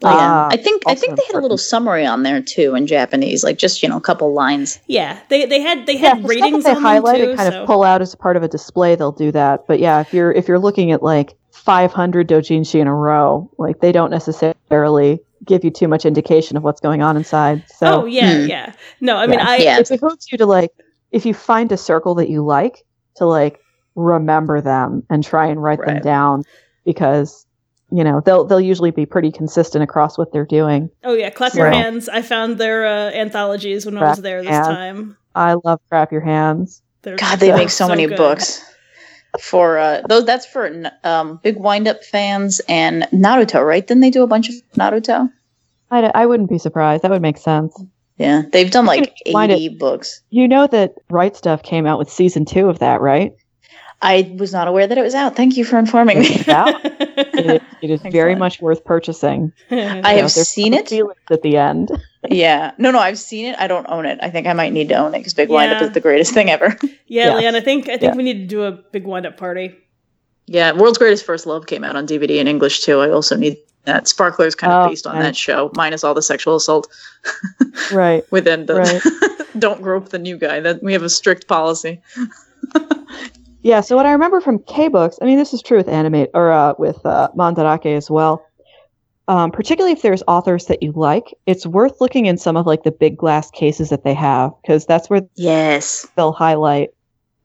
S3: Oh, yeah.
S2: Ah,
S3: I think I think they had a little summary on there too in Japanese, like just you know a couple lines.
S1: Yeah, they they had they had
S2: the
S1: ratings
S2: stuff that
S1: on
S2: they
S1: them
S2: highlight
S1: too.
S2: and kind
S1: so.
S2: of pull out as part of a display, they'll do that. But yeah, if you're if you're looking at like 500 dojinshi in a row. Like they don't necessarily give you too much indication of what's going on inside. So
S1: oh yeah,
S3: Hmm.
S1: yeah. No, I mean
S2: Yeah.
S1: I
S3: Yeah.
S2: it behooves you to like if you find a circle that you like to like remember them and try and write them down because you know they'll they'll usually be pretty consistent across what they're doing.
S1: Oh yeah, clap your
S2: Right.
S1: hands. I found their uh, anthologies when I was there this
S2: hands.
S1: time.
S2: I love clap your hands.
S1: They're
S3: God, they make so, many
S1: good.
S3: books for uh those. That's for um big wind up fans and Naruto, right? Didn't they do a bunch of Naruto?
S2: I, I wouldn't be surprised. That would make sense.
S3: Yeah, they've done like
S2: Wind Up-
S3: eighty books.
S2: You know that Right Stuf came out with season two of that, right?
S3: I was not aware that it was out. Thank you for informing me.
S2: It's. It, it is very much worth purchasing.
S3: I
S2: You
S3: have
S2: know,
S3: seen it.
S2: at the end.
S3: yeah, no, no, I've seen it. I don't own it. I think I might need to own it because Big Wind Up
S1: Yeah.
S3: is the greatest thing ever.
S1: yeah,
S2: Yeah.
S1: Lianne, I think I think
S2: Yeah.
S1: we need to do a big wind up party.
S3: Yeah, World's Greatest First Love came out on DVD in English too. I also need that. Sparkler's kind of
S2: Oh,
S3: based on
S2: nice.
S3: that show, minus all the sexual assault
S2: Right.
S3: within the
S2: Right.
S3: don't grope the new guy. That we have a strict policy.
S2: Yeah, so what I remember from K books, I mean, this is true with animate or uh, with uh, Mandarake as well. Um, particularly if there's authors that you like, it's worth looking in some of like the big glass cases that they have because that's where
S3: Yes.
S2: they'll highlight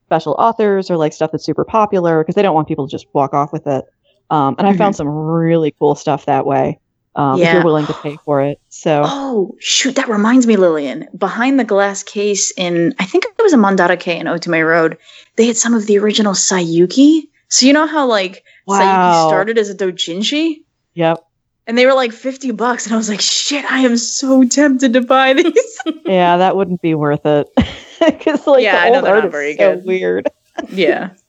S2: special authors or like stuff that's super popular because they don't want people to just walk off with it. Um, and I found some really cool stuff that way um, if
S3: Yeah.
S2: you're willing to pay for it. So
S3: Oh shoot, that reminds me, Lillian. Behind the glass case in I think it was a Mandarake in Otome Road, they had some of the original Saiyuki. So you know how like Saiyuki
S2: Wow.
S3: started as a dojinshi?
S2: yep,
S3: And they were like 50 bucks. And I was like, shit, I am so tempted to buy these.
S2: yeah, that wouldn't be worth it because like
S3: Yeah, I
S2: the
S3: know
S2: old
S3: they're
S2: art
S3: not
S2: is
S3: very
S2: so
S3: good.
S2: weird.
S3: yeah.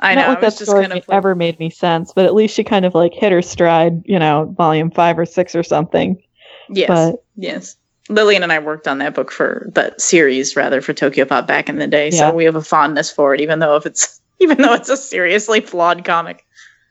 S3: I
S2: Not
S3: know.
S2: like that
S3: just
S2: story
S3: kind of
S2: ever made me sense, but at least she kind of like hit her stride, you know, volume five or six or something.
S3: yes.
S2: But
S3: yes. Lillian and I worked on that book for that series rather for Tokyo Pop back in the day.
S2: Yeah.
S3: So we have a fondness for it, even though if it's even though it's a seriously flawed comic.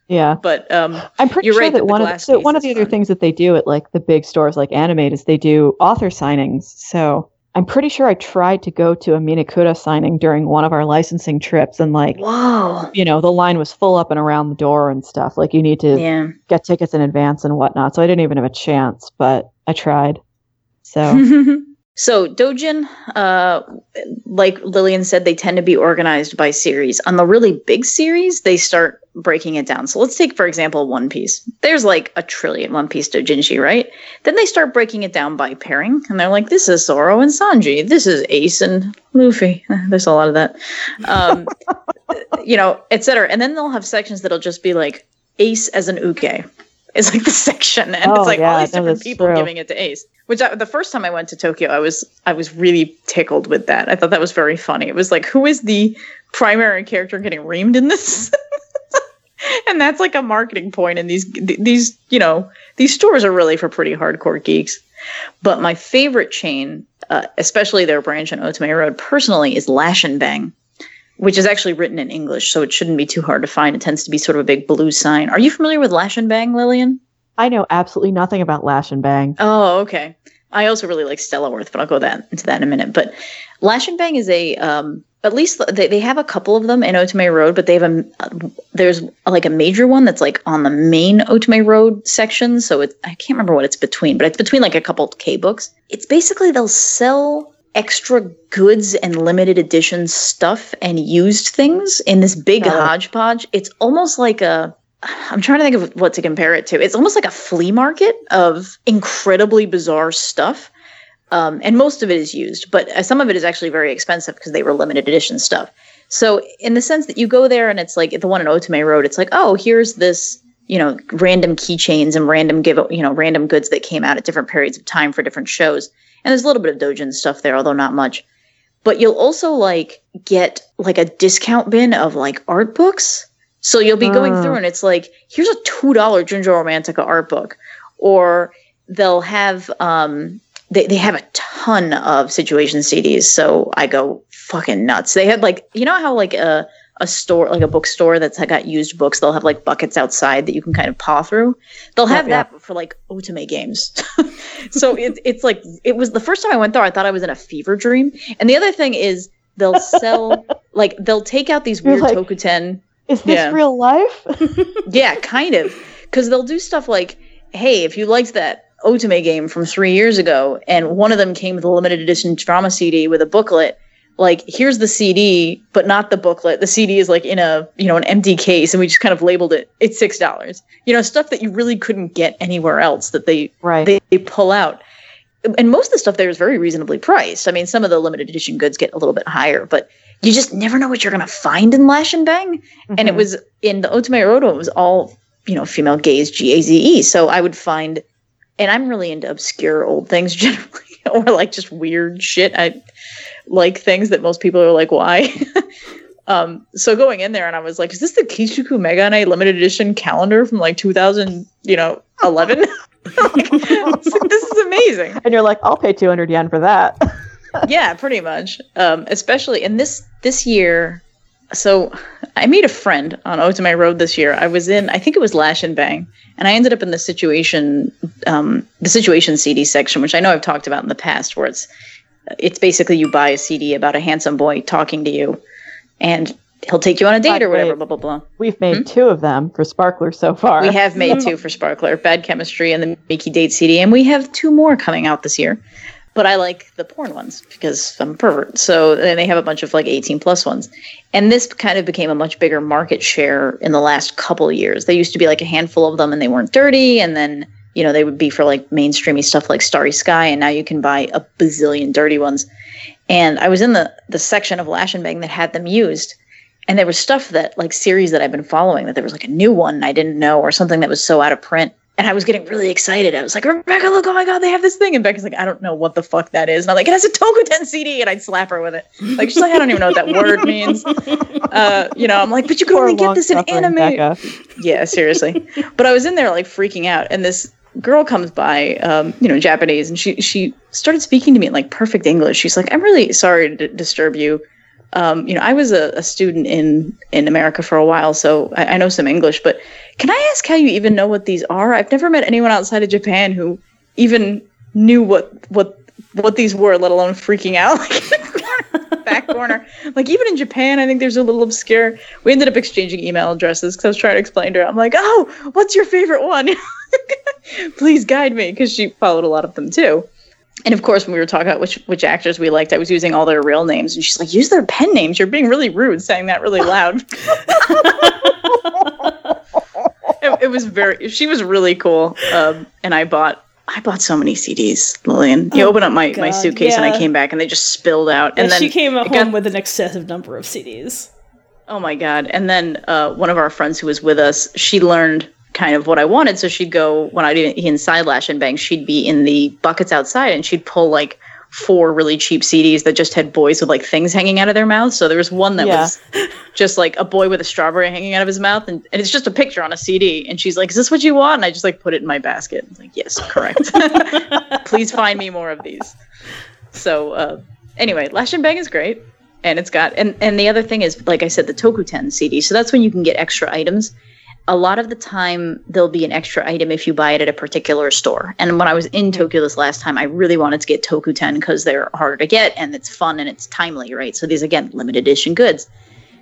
S2: yeah,
S3: But um
S2: I'm pretty
S3: You're
S2: sure
S3: right that
S2: that one of the, so one of the other
S3: fun.
S2: things that they do at like the big stores like Animate is they do author signings. So I'm pretty sure I tried to go to a Minekura signing during one of our licensing trips, and like
S3: Whoa.
S2: you know the line was full up and around the door and stuff. Like you need to
S3: Yeah.
S2: get tickets in advance and whatnot. So I didn't even have a chance, but I tried. So
S3: so Dojin, uh, like Lillian said, they tend to be organized by series. On the really big series, they start breaking it down. So let's take, for example, One Piece. There's like a trillion One Piece Dojinshi, right? Then they start breaking it down by pairing, and they're like, "This is Zoro and Sanji. This is Ace and Luffy." There's a lot of that, um, you know, etc. And then they'll have sections that'll just be like Ace as an uke. It's like the section, and
S2: Oh,
S3: it's like all these different people
S2: true.
S3: giving it to Ace. Which I, the first time I went to Tokyo, I was I was really tickled with that. I thought that was very funny. It was like, who is the primary character getting reamed in this? and that's like a marketing point. And these these you know these stores are really for pretty hardcore geeks. But my favorite chain, uh, especially their branch on Otome Road, personally, is Lashinbang, which is actually written in English, so it shouldn't be too hard to find. It tends to be sort of a big blue sign. Are you familiar with Lashinbang, Lillian?
S2: I know absolutely nothing about Lashinbang.
S3: Oh, okay. I also really like Stella Worth, but I'll go that into that in a minute. But Lashinbang is a um, at least they, they have a couple of them in Otome Road, but they have a there's like a major one that's like on the main Otome Road section. So it I can't remember what it's between, but it's between like a couple K books. It's basically they'll sell extra goods and limited edition stuff and used things in this big
S2: Oh.
S3: hodgepodge. It's almost like a I'm trying to think of what to compare it to. It's almost like a flea market of incredibly bizarre stuff. Um, and most of it is used, but uh, some of it is actually very expensive because they were limited edition stuff. So, in the sense that you go there and it's like the one in Otome Road, it's like, oh, here's this, you know, random keychains and random give, you know, random goods that came out at different periods of time for different shows. And there's a little bit of Dojin stuff there, although not much. But you'll also like get like a discount bin of like art books. So you'll be going through and it's like, here's a two dollar Junjo Romantica art book, or they'll have um they, they have a ton of situation CDs. So I go fucking nuts. They had like you know how like a a store like a bookstore that's got used books. They'll have like buckets outside that you can kind of paw through. They'll have
S2: Yeah, yeah.
S3: that for like oh, Otome games. so it, it's like it was the first time I went there. I thought I was in a fever dream. And the other thing is they'll sell like they'll take out these weird
S2: like-
S3: Tokuten
S2: Is this
S3: Yeah.
S2: real life?
S3: Yeah, kind of. Because they'll do stuff like, hey, if you liked that Otome game from three years ago, and one of them came with a limited edition drama CD with a booklet, like here's the CD, but not the booklet. The CD is like in a you know an empty case, and we just kind of labeled it. It's six dollars. You know, stuff that you really couldn't get anywhere else that they
S2: right.
S3: they, they pull out. And most of the stuff there is very reasonably priced. I mean, some of the limited edition goods get a little bit higher, but you just never know what you're going to find in Lashinbang and it
S2: Mhm.
S3: was in the Otome Road, it was all you know female gaze G A Z E. So I would find, and I'm really into obscure old things generally, or like just weird shit. I like things that most people are like, why? um, so going in there, and I was like, is this the Kichiku Megane limited edition calendar from like 2000, you know, 11? like, this is amazing
S2: and you're like, I'll pay 200 yen for that.
S3: yeah, pretty much. Um, especially in this this year. So I made a friend on Otome Road this year. I was in, I think it was Lashinbang, and I ended up in the situation, um, the situation CD section, which I know I've talked about in the past, where it's it's basically you buy a CD about a handsome boy talking to you, and he'll take you on a date or whatever. Blah blah blah.
S2: We've made hmm? two of them for Sparkler so far.
S3: We have made two for Sparkler, Bad Chemistry and the Mickey Date CD, and we have two more coming out this year. But I like the porn ones because I'm a pervert. So then they have a bunch of like 18 plus ones. And this kind of became a much bigger market share in the last couple of years. There used to be like a handful of them and they weren't dirty. And then, you know, they would be for like mainstreamy stuff like Starry Sky. And now you can buy a bazillion dirty ones. And I was in the, the section of Lashinbang that had them used and there was stuff that like series that I've been following that there was like a new one I didn't know or something that was so out of print. And I was getting really excited. I was like, Rebecca, look, oh my God, they have this thing. And Becca's like, I don't know what the fuck that is. And I'm like, it has a Tokuten CD. And I'd slap her with it. Like, she's like, I don't even know what that word means. Uh, you know, I'm like, but you can
S2: Poor
S3: only get this in Animate.
S2: Becca.
S3: Yeah, seriously. but I was in there like freaking out, and this girl comes by, um, you know, Japanese, and she she started speaking to me in like perfect English. She's like, "I'm really sorry to disturb you. Um, you know, I was a, a student in in America for a while, so I, I know some English. But can I ask how you even know what these are? I've never met anyone outside of Japan who even knew what what what these were, let alone freaking out. Like back corner, like even in Japan, I think there's a little obscure. We ended up exchanging email addresses because I was trying to explain to her. I'm like, "Oh, what's your favorite one? Please guide me," because she followed a lot of them too. And of course, when we were talking about which which actors we liked, I was using all their real names, and she's like, "Use their pen names. You're being really rude, saying that really loud." it, it was very. She was really cool, um, and I bought. I bought so many CDs, Lillian. You
S1: Oh,
S3: open up my, my suitcase and I came back and they just spilled out. And
S1: And
S3: then
S1: she came
S3: it got-
S1: home with an excessive number of CDs.
S3: Oh my god! And then uh, one of our friends who was with us, she learned kind of what I wanted. So she'd go when I did inside Lashinbang, she'd be in the buckets outside, and she'd pull like four really cheap CDs that just had boys with like things hanging out of their mouths. So there was one that
S2: Yeah.
S3: was just like a boy with a strawberry hanging out of his mouth, and, and it's just a picture on a CD. And she's like, "Is this what you want?" And I just like put it in my basket. I was like, "Yes, correct. Please find me more of these." So uh, anyway, Lashinbang is great and it's got and and the other thing is like i said the tokuten cd so that's when you can get extra items a lot of the time there'll be an extra item if you buy it at a particular store. And when i was in mm-hmm. tokyo this last time i really wanted to get tokuten because they're harder to get and it's fun and it's timely right? So these again limited edition goods.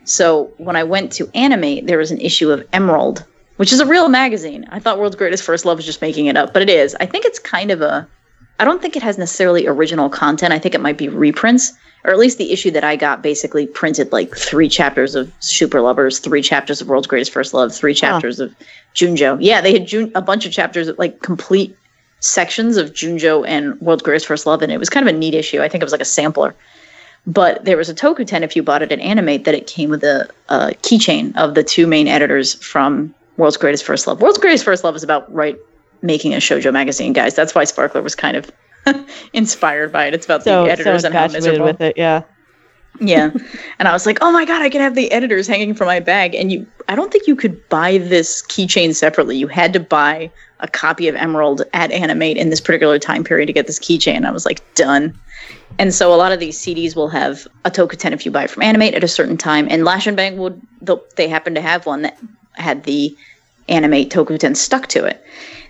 S3: So when i went to Animate there was an issue of emerald which is a real magazine. I thought world's greatest first love was just making it up but it is. I think it's kind of a I don't think it has necessarily original content. I think it might be reprints, or at least the issue that I got basically printed like three chapters of Super Lovers, three chapters of World's Greatest First Love, three chapters of Junjo. Yeah, they had Jun- a bunch of chapters, of, like complete sections of Junjo and World's Greatest First Love, and it was kind of a neat issue. I think it was like a sampler. But there was a Tokuten if you bought it at Animate that it came with a, a keychain of the two main editors from World's Greatest First Love. World's Greatest First Love is about right making a shojo magazine, guys. That's why Sparkler was kind of inspired by it. It's about
S2: So,
S3: the
S2: so
S3: editors and how miserable.
S2: with it, yeah.
S3: yeah, and I was like, oh my god, I can have the editors hanging from my bag. And you, I don't think you could buy this keychain separately. You had to buy a copy of Emerald at Animate in this particular time period to get this keychain. I was like, done. And so a lot of these CDs will have a Tokuten if you buy it from Animate at a certain time. And Lashinbang would, they happen to have one that had the Animate Tokuten stuck to it.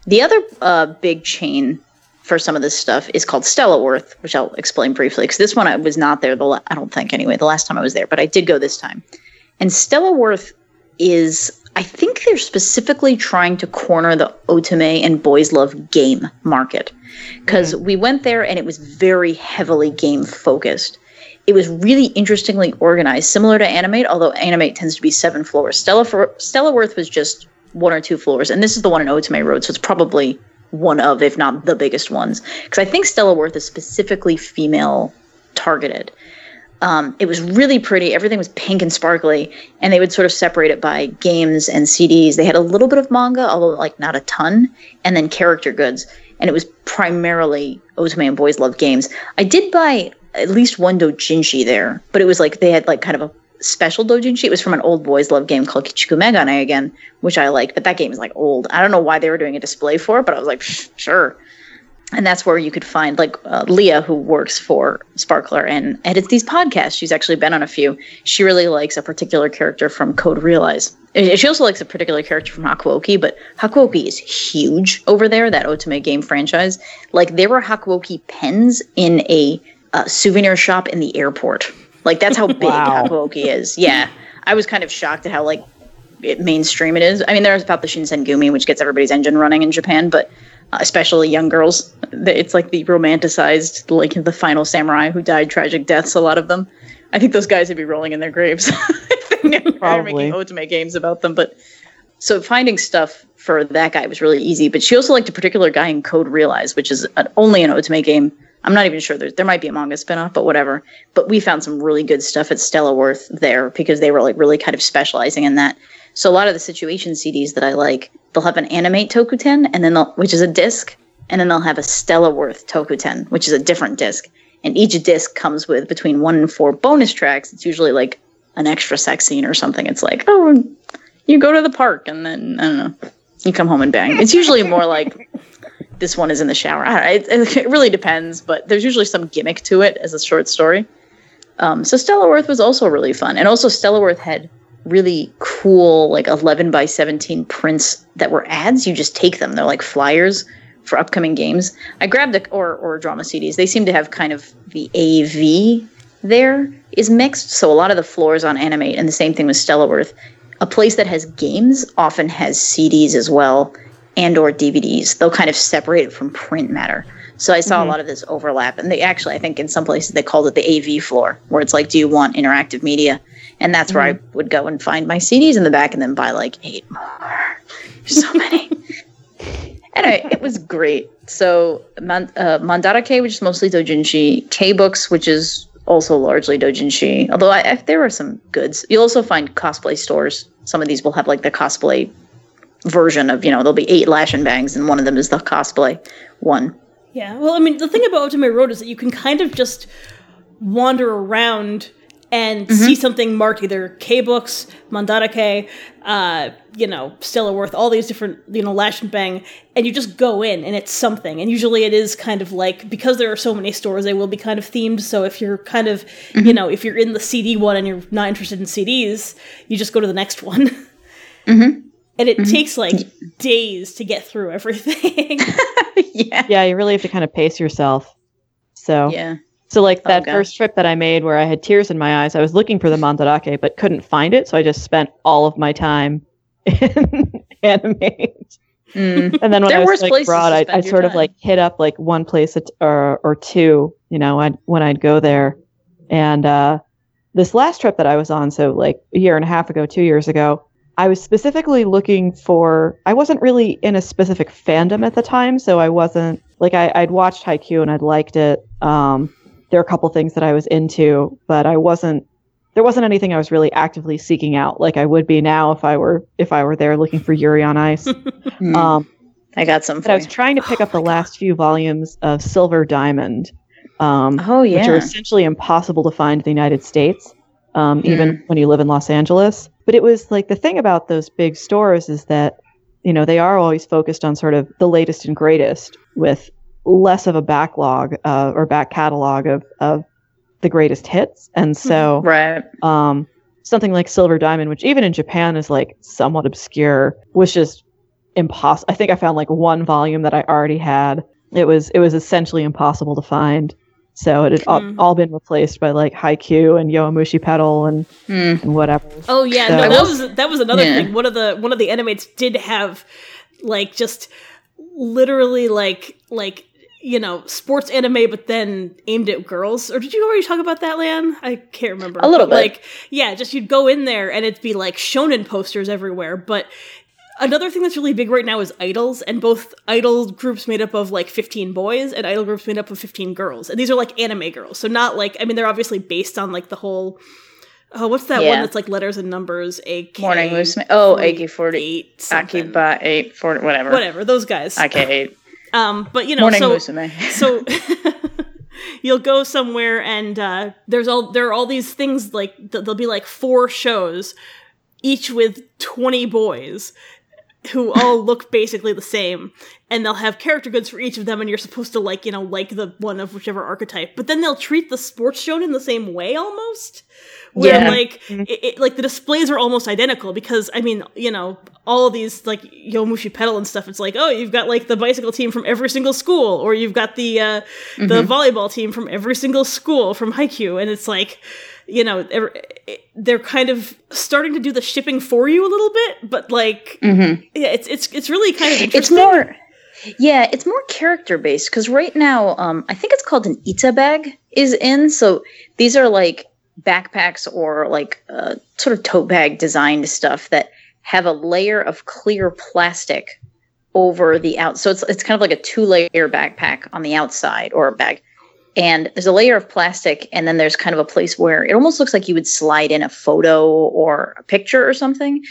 S3: The other uh, big chain for some of this stuff is called Stella Worth, which I'll explain briefly because this one I was not there. The la- I don't think anyway. The last time I was there, but I did go this time. And Stella Worth is I think they're specifically trying to corner the otome and boys love game market because mm-hmm. we went there and it was very heavily game focused. It was really interestingly organized, similar to Animate, although Animate tends to be seven floors. Stella for, Stella Worth was just one or two floors, and this is the one in Otome Road, so it's probably one of, if not the biggest ones, because I think Stella Worth is specifically female targeted. Um, it was really pretty. Everything was pink and sparkly, and they would sort of separate it by games and CDs. They had a little bit of manga, although like not a ton, and then character goods. And it was primarily Otome and Boys Love Games. I did buy at least one dojinshi there, but it was like they had like kind of a special dojinshi. It was from an old Boys Love game called Kichiku Megane again, which I liked, but that game is like old. I don't know why they were doing a display for it, but I was like, sure and that's where you could find like uh, Leah, who works for Sparkler and edits these podcasts. She's actually been on a few. She really likes a particular character from Code Realize. She also likes a particular character from Hakuoki, but Hakuoki is huge over there. That Otome game franchise, like there were Hakuoki pens in a uh, souvenir shop in the airport. Like that's how big
S2: Wow.
S3: Hakuoki is. Yeah, I was kind of shocked at how like it, mainstream it is. I mean, there's about the Shinsengumi, which gets everybody's engine running in Japan, but uh, especially young girls, it's like the romanticized, like the final samurai who died tragic deaths. A lot of them. I think those guys would be rolling in their graves if they
S2: Probably.
S3: making Otome games about them. But so finding stuff for that guy was really easy. But she also liked a particular guy in Code Realize, which is an, only an Otome game. I'm not even sure there there might be a manga spinoff, but whatever. But we found some really good stuff at Stella Worth there because they were like really kind of specializing in that. So a lot of the situation CDs that I like, they'll have an animate Tokuten, and then which is a disc, and then they'll have a Stella Worth Tokuten, which is a different disc. And each disc comes with between one and four bonus tracks. It's usually like an extra sex scene or something. It's like, oh, you go to the park, and then I don't know, you come home and bang. It's usually more like this one is in the shower. It, it really depends, but there's usually some gimmick to it as a short story. Um, so Stella Worth was also really fun, and also Stella Worth had really cool like 11 by 17 prints that were ads. You just take them; they're like flyers for upcoming games. I grabbed the or or drama CDs. They seem to have kind of the AV there is mixed, so a lot of the floors on Animate, and the same thing with Stella Worth. A place that has games often has CDs as well and or DVDs. They'll kind of separate it from print matter. So I saw a lot of this overlap, and they actually, I think, in some places they called it the AV floor, where it's like, do you want interactive media? And that's where I would go and find my CDs in the back, and then buy like eight more. So many. anyway, it was great. So Man- uh, Mandarake, which is mostly doujinshi, K books, which is also largely doujinshi. Although I, I, there are some goods. You'll also find cosplay stores. Some of these will have like the cosplay version of you know there'll be eight Lashinbangs, and one of them is the cosplay one.
S1: Yeah, well, I mean, the thing about Otome Road is that you can kind of just wander around and mm-hmm. see something marked either K books, Mandarake, uh, you know, Stella Worth, all these different, you know, Lashinbang, and you just go in and it's something. And usually it is kind of like, because there are so many stores, they will be kind of themed. So if you're kind of, you mm-hmm. know, if you're in the CD one and you're not interested in CDs, you just go to the next one. Mm-hmm. And it takes like days to get through everything.
S3: yeah,
S2: Yeah, you really have to kind of pace yourself. So
S3: yeah.
S2: So like that
S3: gosh.
S2: first trip that I made where I had tears in my eyes, I was looking for the mandarake but couldn't find it, so I just spent all of my time in animate.
S3: Mm.
S2: And then when I was like abroad, I, I
S3: your
S2: sort of like hit up like one place at, or or two, you know, I'd, when I'd go there. And uh, this last trip that I was on, so like a year and a half ago, two years ago, I was specifically looking for. I wasn't really in a specific fandom at the time, so I wasn't like I, I'd watched Haikyuu and I'd liked it. Um, there are a couple things that I was into, but I wasn't. There wasn't anything I was really actively seeking out, like I would be now if I were if I were there looking for Yuri on Ice.
S3: Mm.
S2: um,
S3: I got some.
S2: but I was trying to pick up the last few volumes of Silver Diamond, um,
S3: Oh
S2: which are essentially impossible to find in the United States, um, even when you live in Los Angeles. But it was like the thing about those big stores is that, you know, they are always focused on sort of the latest and greatest with less of a backlog uh, or back catalog of, of the greatest hits. And so
S3: Right.
S2: um, something like Silver Diamond, which even in Japan is like somewhat obscure, was just impossible. I think I found like one volume that I already had. It was it was essentially impossible to find. So it had all,
S1: Mm.
S2: all been replaced by like Haikyuu and Yowamushi Pedal and,
S3: Hmm.
S2: and whatever.
S1: Oh yeah,
S2: So-
S1: no, that was that was another
S3: Yeah.
S1: thing. One of the one of the animates did have like just literally like like you know sports anime, but then aimed at girls. Or did you already talk about that, Lan? I can't remember.
S3: A little
S1: But,
S3: bit.
S1: Like yeah, just you'd go in there and it'd be like shonen posters everywhere, but. Another thing that's really big right now is idols, and both idol groups made up of like 15 boys and idol groups made up of 15 girls. And these are like anime girls. So not like I mean they're obviously based on like the whole Oh, what's that one that's like letters and numbers? AK
S3: Morning Musume. Oh, AK 40.
S1: eight.
S3: Akiba 8, 40, whatever.
S1: Whatever, those guys.
S3: AK 8.
S1: Um, but you know,
S3: Morning
S1: so
S3: Musume.
S1: so you'll go somewhere and uh, there's all there are all these things like th- there'll be like four shows, each with twenty boys. Who all look basically the same, and they'll have character goods for each of them, and you're supposed to like, you know, like the one of whichever archetype. But then they'll treat the sports shown in the same way almost, where
S3: Yeah.
S1: like it, it, like the displays are almost identical because I mean, you know, all of these like Yowamushi Pedal and stuff. It's like, oh, you've got like the bicycle team from every single school, or you've got the uh, the volleyball team from every single school from Haikyuu, and it's like, you know, they're, kind of starting to do the shipping for you a little bit, but like, yeah, it's it's it's really kind of
S3: It's more, yeah, it's more character based because right now, um, I think it's called an Ita bag is in. So these are like backpacks or like uh, sort of tote bag designed stuff that have a layer of clear plastic over the out. So it's it's kind of like a two layer backpack on the outside or a bag. And there's a layer of plastic, and then there's kind of a place where it almost looks like you would slide in a photo or a picture or something.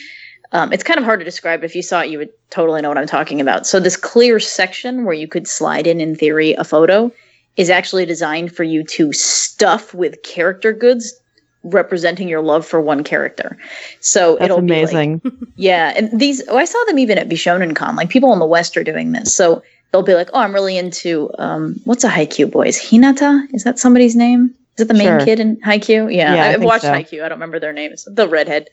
S3: Um, it's kind of hard to describe. If you saw it, you would totally know what I'm talking about. So this clear section where you could slide in, in theory, a photo is actually designed for you to stuff with character goods representing your love for one character. So
S2: That's
S3: it'll be like-
S2: amazing.
S3: yeah, and these oh, I saw them even at Bishonen Con. Like people in the West are doing this. So they'll be like, "Oh, I'm really into um, what's a Haikyuu boys? Hinata is that somebody's name? Is it the main
S2: Sure.
S3: kid in Haikyuu? Yeah,
S2: Yeah, I
S3: I've watched
S2: so.
S3: Haikyuu. I don't remember their names. The redhead.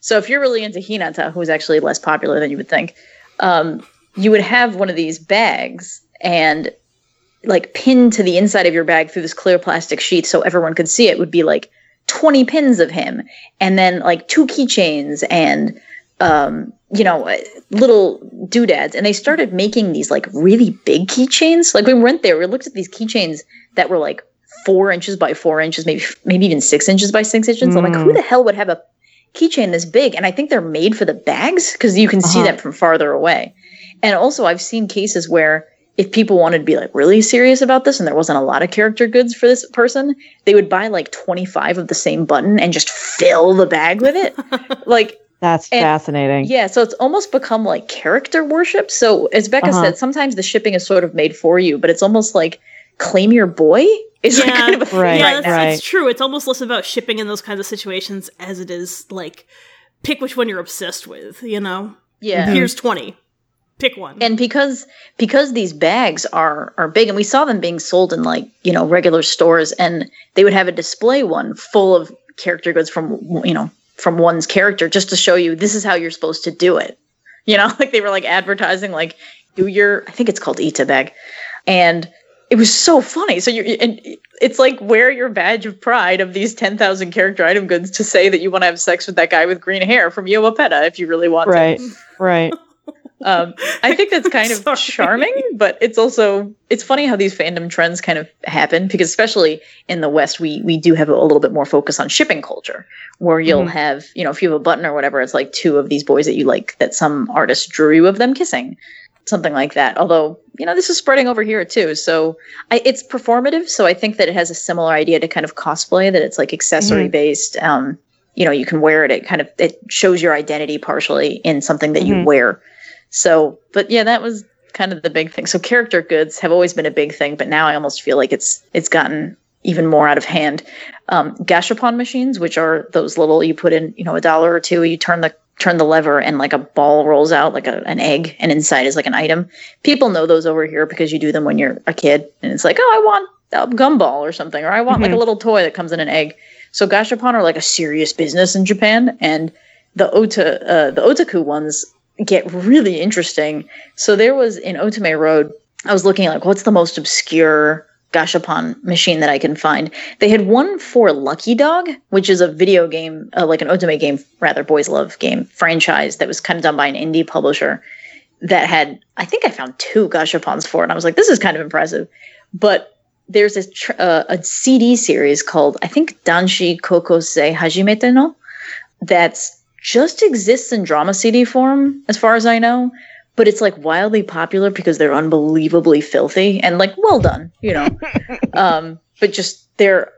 S3: So if you're really into Hinata, who's actually less popular than you would think, um, you would have one of these bags and like pinned to the inside of your bag through this clear plastic sheet so everyone could see it would be like 20 pins of him and then like two keychains and um you know uh, little doodads and they started making these like really big keychains like we went there we looked at these keychains that were like four inches by four inches maybe maybe even six inches by six inches i'm like
S2: Mm.
S3: who the hell would have a keychain this big and i think they're made for the bags because you can see
S2: Uh-huh.
S3: them from farther away and also i've seen cases where if people wanted to be like really serious about this and there wasn't a lot of character goods for this person, they would buy like 25 of the same button and just fill the bag with it. like,
S2: That's
S3: and-
S2: fascinating.
S3: yeah, so it's almost become like character worship. So, as Becca
S2: Uh-huh.
S3: said, sometimes the shipping is sort of made for you, but it's almost like claim your boy is like
S1: Yeah.
S3: kind of a thing
S2: Right,
S1: yeah,
S3: right
S1: that's,
S3: now.
S2: right.
S1: that's true. It's almost less about shipping in those kinds of situations as it is like pick which one you're obsessed with. You know,
S3: Yeah.
S1: here's twenty, pick one.
S3: and because because these bags are are big and we saw them being sold in like you know regular stores and they would have a display one full of character goods from you know from one's character just to show you this is how you're supposed to do it. You know like they were like advertising like do your i think it's called ita bag and it was so funny. So you're and it's like wear your badge of pride of these 10,000 character item goods to say that you want to have sex with that guy with green hair from Yowapeda if you really want to.
S2: Right, right.
S3: um, I think that's kind of charming, but it's also it's funny how these fandom trends kind of happen because especially in the West, we we do have a, little bit more focus on shipping culture, where you'll
S2: Mhm.
S3: have you know if you have a button or whatever, it's like two of these boys that you like that some artist drew you of them kissing, something like that. Although you know this is spreading over here too, so I, it's performative. So I think that it has a similar idea to kind of cosplay that it's like accessory based. Um, you know, you can wear it. It kind of it shows your identity partially in something that you
S2: Mhm.
S3: wear. So, but yeah, that was kind of the big thing. So character goods have always been a big thing, but now I almost feel like it's it's gotten even more out of hand. Um, gashapon machines, which are those little you put in, you know, a dollar or two, you turn the turn the lever and like a ball rolls out like a, an egg and inside is like an item. People know those over here because you do them when you're a kid and it's like, oh, I want a gumball or something, or I want like a
S2: Mhm.
S3: little toy that comes in an egg. So gashapon are like a serious business in Japan, and the ota uh, the otaku ones get really interesting. So there was in Otome Road, I was looking like what's the most obscure gashapon machine that I can find. They had one for Lucky Dog, which is a video game, uh, like an otome game, rather boys love game franchise that was kind of done by an indie publisher that had. I think I found two gashapons for it, and I was like, this is kind of impressive. But there's this tr- uh, a CD series called I think Danshi Kokosei Hajimete no that's just exists in drama CD form, as far as I know. But it's like wildly popular because they're unbelievably filthy and like well done, you know. um, but just they're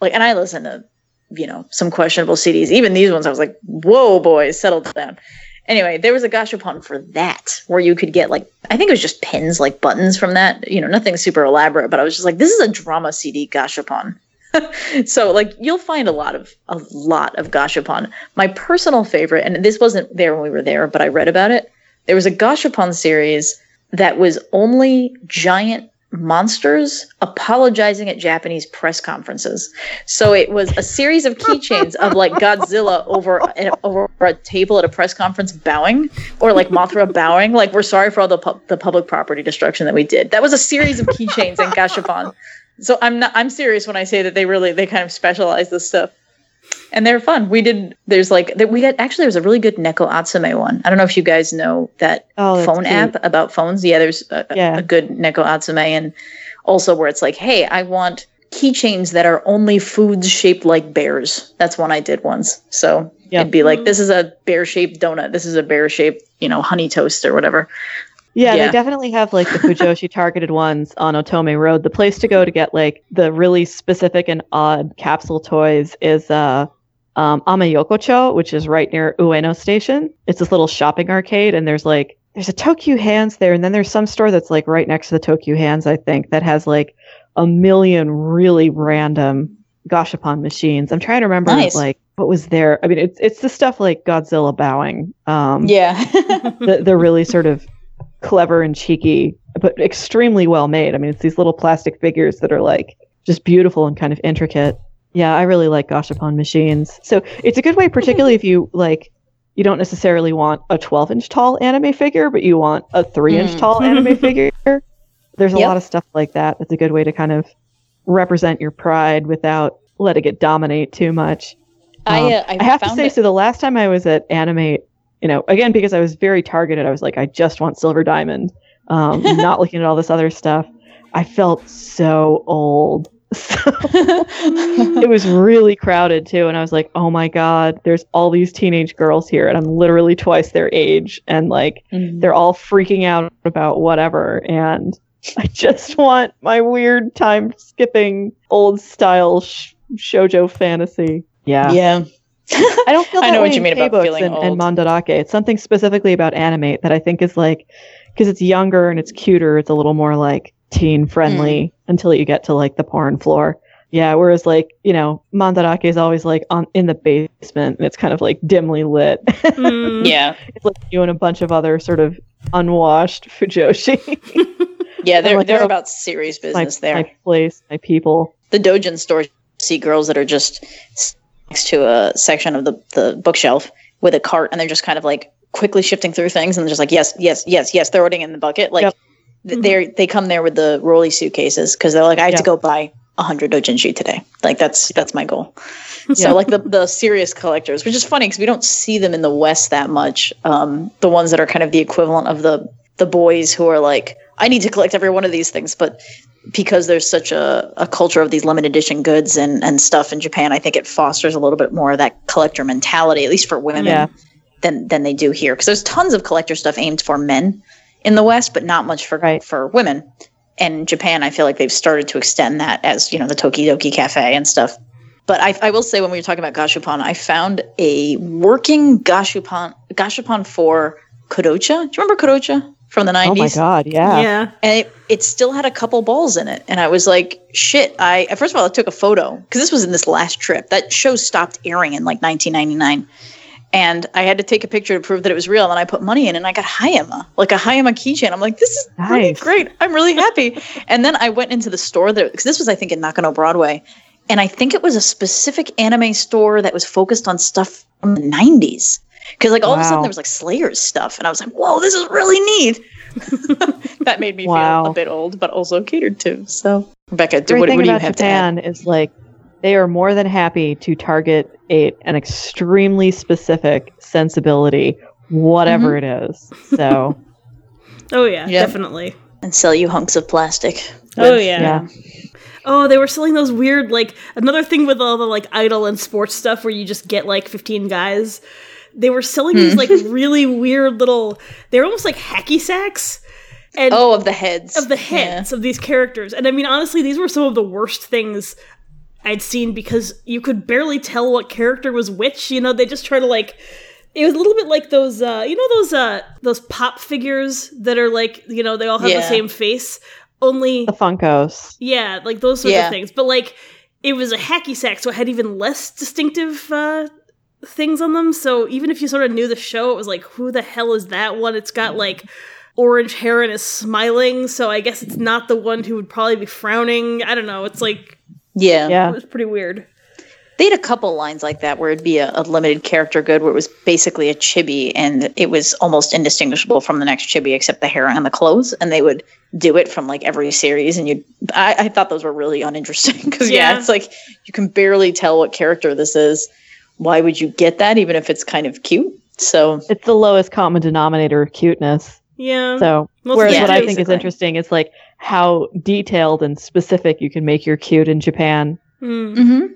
S3: like, and I listen to, you know, some questionable CDs. Even these ones, I was like, whoa, boys, settle down. Anyway, there was a gashapon for that where you could get like, I think it was just pins, like buttons from that, you know, nothing super elaborate. But I was just like, this is a drama CD gashapon. so like you'll find a lot of a lot of gashapon. My personal favorite, and this wasn't there when we were there, but I read about it. There was a gashapon series that was only giant monsters apologizing at Japanese press conferences. So it was a series of keychains of like Godzilla over over a table at a press conference bowing, or like Mothra bowing, like we're sorry for all the pu- the public property destruction that we did. That was a series of keychains in Gashapon. So I'm not I'm serious when I say that they really they kind of specialize this stuff. And they're fun. We did. There's like we got actually. There's a really good Neko Atsume one. I don't know if you guys know that
S2: Oh,
S3: phone app about phones. Yeah, there's a, a-
S2: Yeah.
S3: a good Neko Atsume, and also where it's like, hey, I want keychains that are only foods shaped like bears. That's one I did once. So
S2: Yeah.
S3: it'd be like, this is a bear shaped donut. This is a bear shaped, you know, honey toast or whatever.
S2: Yeah,
S3: Yeah.
S2: they definitely have like the Fujoshi targeted ones on Otome Road. The place to go to get like the really specific and odd capsule toys is uh um Ameyokocho, which is right near Ueno Station. It's this little shopping arcade and there's like there's a Tokyu Hands there and then there's some store that's like right next to the Tokyu Hands, I think, that has like a million really random Gashapon machines. I'm trying to remember
S3: Nice.
S2: like what was there. I mean, it's it's the stuff like Godzilla bowing. Um
S3: Yeah.
S2: the, they're really sort of clever and cheeky, but extremely well made. I mean, it's these little plastic figures that are like just beautiful and kind of intricate. Yeah, I really like Gashapon machines. So it's a good way, particularly if you like, you don't necessarily want a 12 inch tall anime figure, but you want a three inch
S3: Mm.
S2: tall anime figure. There's a
S3: Yep.
S2: lot of stuff like that. It's a good way to kind of represent your pride without letting it dominate too much.
S3: I,
S2: Um,
S3: uh, I,
S2: I have to say,
S3: it-
S2: so the last time I was at Animate, you know, again because I was very targeted, I was like, I just want Silver Diamond, um, not looking at all this other stuff. I felt so old. So it was really crowded too, and I was like, oh my god, there's all these teenage girls here, and I'm literally twice their age, and like
S3: Mhm.
S2: they're all freaking out about whatever, and I just want my weird time skipping old style sh- shojo fantasy. Yeah.
S3: yeah.
S2: I don't feel
S3: I know
S2: way
S3: what you mean about
S2: K-books
S3: feeling
S2: and, and. Mandarake. It's something specifically about Animate that I think is like because it's younger and it's cuter. It's a little more like teen friendly
S3: Hmm.
S2: until you get to like the porn floor. Yeah, whereas like you know Mandarake is always like on in the basement and it's kind of like dimly lit.
S1: Mm.
S3: Yeah.
S2: it's like you and a bunch of other sort of unwashed fujoshi.
S3: Yeah. They're,
S2: like,
S3: they're
S2: oh,
S3: about serious
S2: my,
S3: business there.
S2: my place, my people.
S3: the dojin store see girls that are just next to a section of the, the bookshelf with a cart and they're just kind of like quickly shifting through things and they're just like yes yes yes yes throwing it in the bucket like
S2: Yep.
S3: th- they're they come there with the rolly suitcases because they're like i have
S2: Yeah.
S3: to go buy 100 dojinshi today like that's that's my goal so like the the serious collectors which is funny because we don't see them in the west that much um the ones that are kind of the equivalent of the the boys who are like i need to collect every one of these things but because there's such a, a culture of these limited edition goods and, and stuff in Japan, I think it fosters a little bit more of that collector mentality, at least for women,
S2: Yeah.
S3: than than they do here. Because there's tons of collector stuff aimed for men in the West, but not much for
S2: Right.
S3: for women. And in Japan, I feel like they've started to extend that as you know the Tokidoki Cafe and stuff. But I, I will say when we were talking about Gashapon, I found a working Gashapon Gashapon for Kodocha. Do you remember Kodocha from the 90s?
S2: Oh my god, yeah.
S1: Yeah.
S3: and it, it still had a couple balls in it. And i was like shit i first of all i took a photo because this was in this last trip. That show stopped airing in like 1999 and i had to take a picture to prove that it was real and i put money in and i got hayama like a hayama keychain. I'm like this is really great. I'm really happy. And then i went into the store there because this was i think in nakano broadway. And i think it was a specific anime store that was focused on stuff from the 90s because like all of a sudden there was like slayers stuff and i was like whoa this is really neat that made me
S2: Wow.
S3: feel a bit old, but also catered to. So, Rebecca, do, what,
S2: thing
S3: what do you
S2: about
S3: have to add?
S2: Japan is like they are more than happy to target a an extremely specific sensibility, whatever mm-hmm. it is. So
S1: Oh yeah,
S3: Yep.
S1: definitely.
S3: And sell you hunks of plastic.
S1: Oh
S3: with-
S1: yeah.
S2: yeah,
S1: Oh, they were selling those weird like another thing with all the like idol and sports stuff where you just get like 15 guys. They were selling these
S3: Hmm.
S1: like really weird little they're almost like hacky sacks. And
S3: Oh, of the heads.
S1: of the
S3: Yeah.
S1: heads of these characters. And I mean, honestly, these were some of the worst things I'd seen because you could barely tell what character was which. You know, they just try to like. It was a little bit like those, uh, you know, those uh, those pop figures that are like, you know, they all have the same face. Only,
S2: the Funkos.
S1: yeah, like those sorts
S3: Yeah.
S1: of things. But like, it was a hacky sack, so it had even less distinctive uh, things on them. So even if you sort of knew the show, it was like, who the hell is that one? It's got mm. like orange hair and is smiling, so I guess it's not the one who would probably be frowning. I don't know. It's like
S3: Yeah.
S1: it was pretty weird.
S3: They had a couple lines like that where it'd be a, a limited character good where it was basically a chibi and it was almost indistinguishable from the next chibi except the hair and the clothes. And they would do it from like every series. And you, I, I thought those were really uninteresting because yeah.
S1: Yeah.
S3: it's like you can barely tell what character this is. Why would you get that even if it's kind of cute? So
S2: it's the lowest common denominator of cuteness.
S1: Yeah.
S2: So
S1: Most
S2: whereas
S3: yeah,
S2: what I think is interesting is like how detailed and specific you can make your cute in Japan.
S1: Hmm.
S3: hmm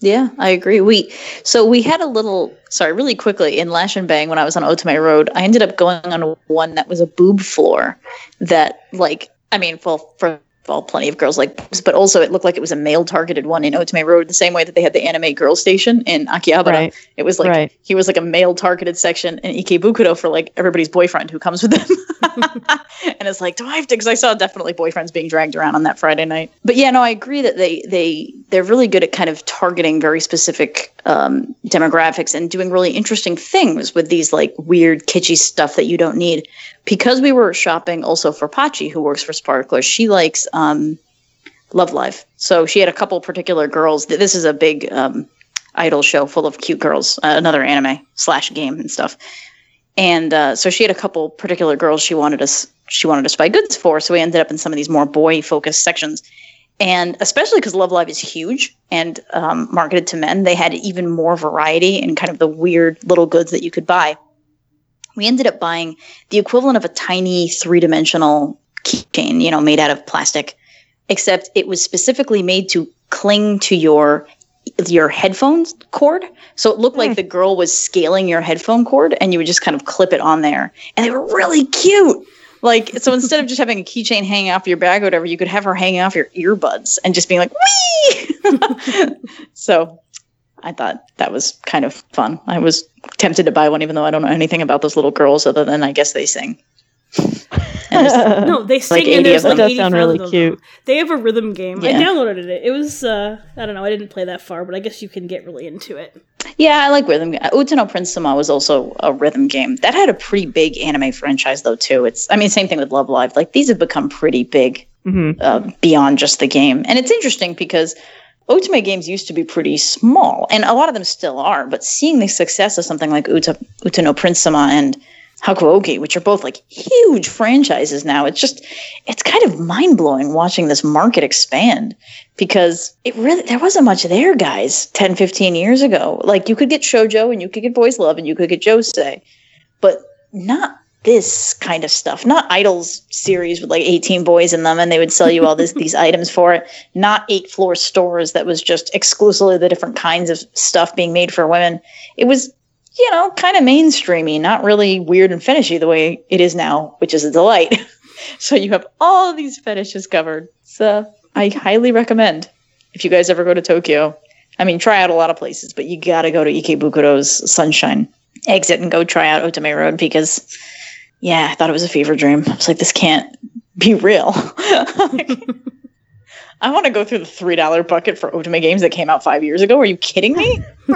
S3: Yeah, I agree. We so we had a little sorry, really quickly in Lashinbang when I was on Otome Road, I ended up going on one that was a boob floor that like I mean, well, for all plenty of girls like boobs, but also it looked like it was a male targeted one in Otome Road, the same way that they had the anime girl station in Akihabara.
S2: Right.
S3: It was like
S2: Right.
S3: he was like a male targeted section in Ikebukuro for like everybody's boyfriend who comes with them. and it's like, do I have to? Because I saw definitely boyfriends being dragged around on that Friday night. But yeah, no, I agree that they they they're really good at kind of targeting very specific um, demographics and doing really interesting things with these like weird kitschy stuff that you don't need. Because we were shopping also for Pachi, who works for Sparkler, she likes um, Love Live. So she had a couple particular girls. This is a big um, idol show full of cute girls, uh, another anime slash game and stuff. And uh, so she had a couple particular girls she wanted us she wanted us to buy goods for. So we ended up in some of these more boy focused sections. And especially because Love Live is huge and um, marketed to men, they had even more variety and kind of the weird little goods that you could buy. We ended up buying the equivalent of a tiny three dimensional keychain, you know, made out of plastic, except it was specifically made to cling to your your headphones cord. So it looked like hmm. the girl was scaling your headphone cord and you would just kind of clip it on there. And they were really cute. Like, so instead of just having a keychain hanging off your bag or whatever, you could have her hanging off your earbuds and just being like, wee! so I thought that was kind of fun. I was tempted to buy one, even though I don't know anything about those little girls other than I guess they sing.
S1: No, they sing
S3: 80
S1: and there's
S3: of
S1: like
S3: them.
S2: That does sound really
S1: of them.
S2: cute.
S1: They have a rhythm game. I downloaded it. It was uh I don't know, I didn't play that far, but I guess you can get really into it.
S3: Yeah, I like rhythm. Uta no Prince Sama was also a rhythm game. That had a pretty big anime franchise though too. It's I mean same thing with Love Live. Like these have become pretty big
S2: hmm
S3: uh, beyond just the game. And it's interesting because Ultimate games used to be pretty small, and a lot of them still are. But seeing the success of something like Uta, Utano Prince Sama and Hakuoki, which are both like huge franchises now, it's just it's kind of mind blowing watching this market expand because it really there wasn't much there, guys, 10, 15 years ago. Like you could get shojo and you could get boys love and you could get josei, but not this kind of stuff. Not idols series with like 18 boys in them and they would sell you all this these items for it. Not eight floor stores that was just exclusively the different kinds of stuff being made for women. It was you know, kind of mainstreamy, not really weird and fetishy the way it is now, which is a delight. so you have all of these fetishes covered. So I highly recommend if you guys ever go to Tokyo. I mean, try out a lot of places, but you got to go to Ikebukuro's Sunshine exit and go try out Otome Road because, yeah, I thought it was a fever dream. I was like, this can't be real. I want to go through the three dollar bucket for Otome games that came out five years ago. Are you kidding me?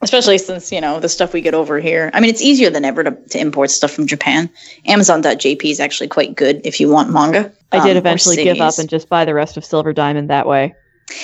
S3: Especially since you know the stuff we get over here. I mean, it's easier than ever to, to import stuff from Japan. Amazon.jp is actually quite good if you want manga.
S2: I
S3: um,
S2: did
S3: or
S2: eventually give up and just buy the rest of Silver Diamond that way.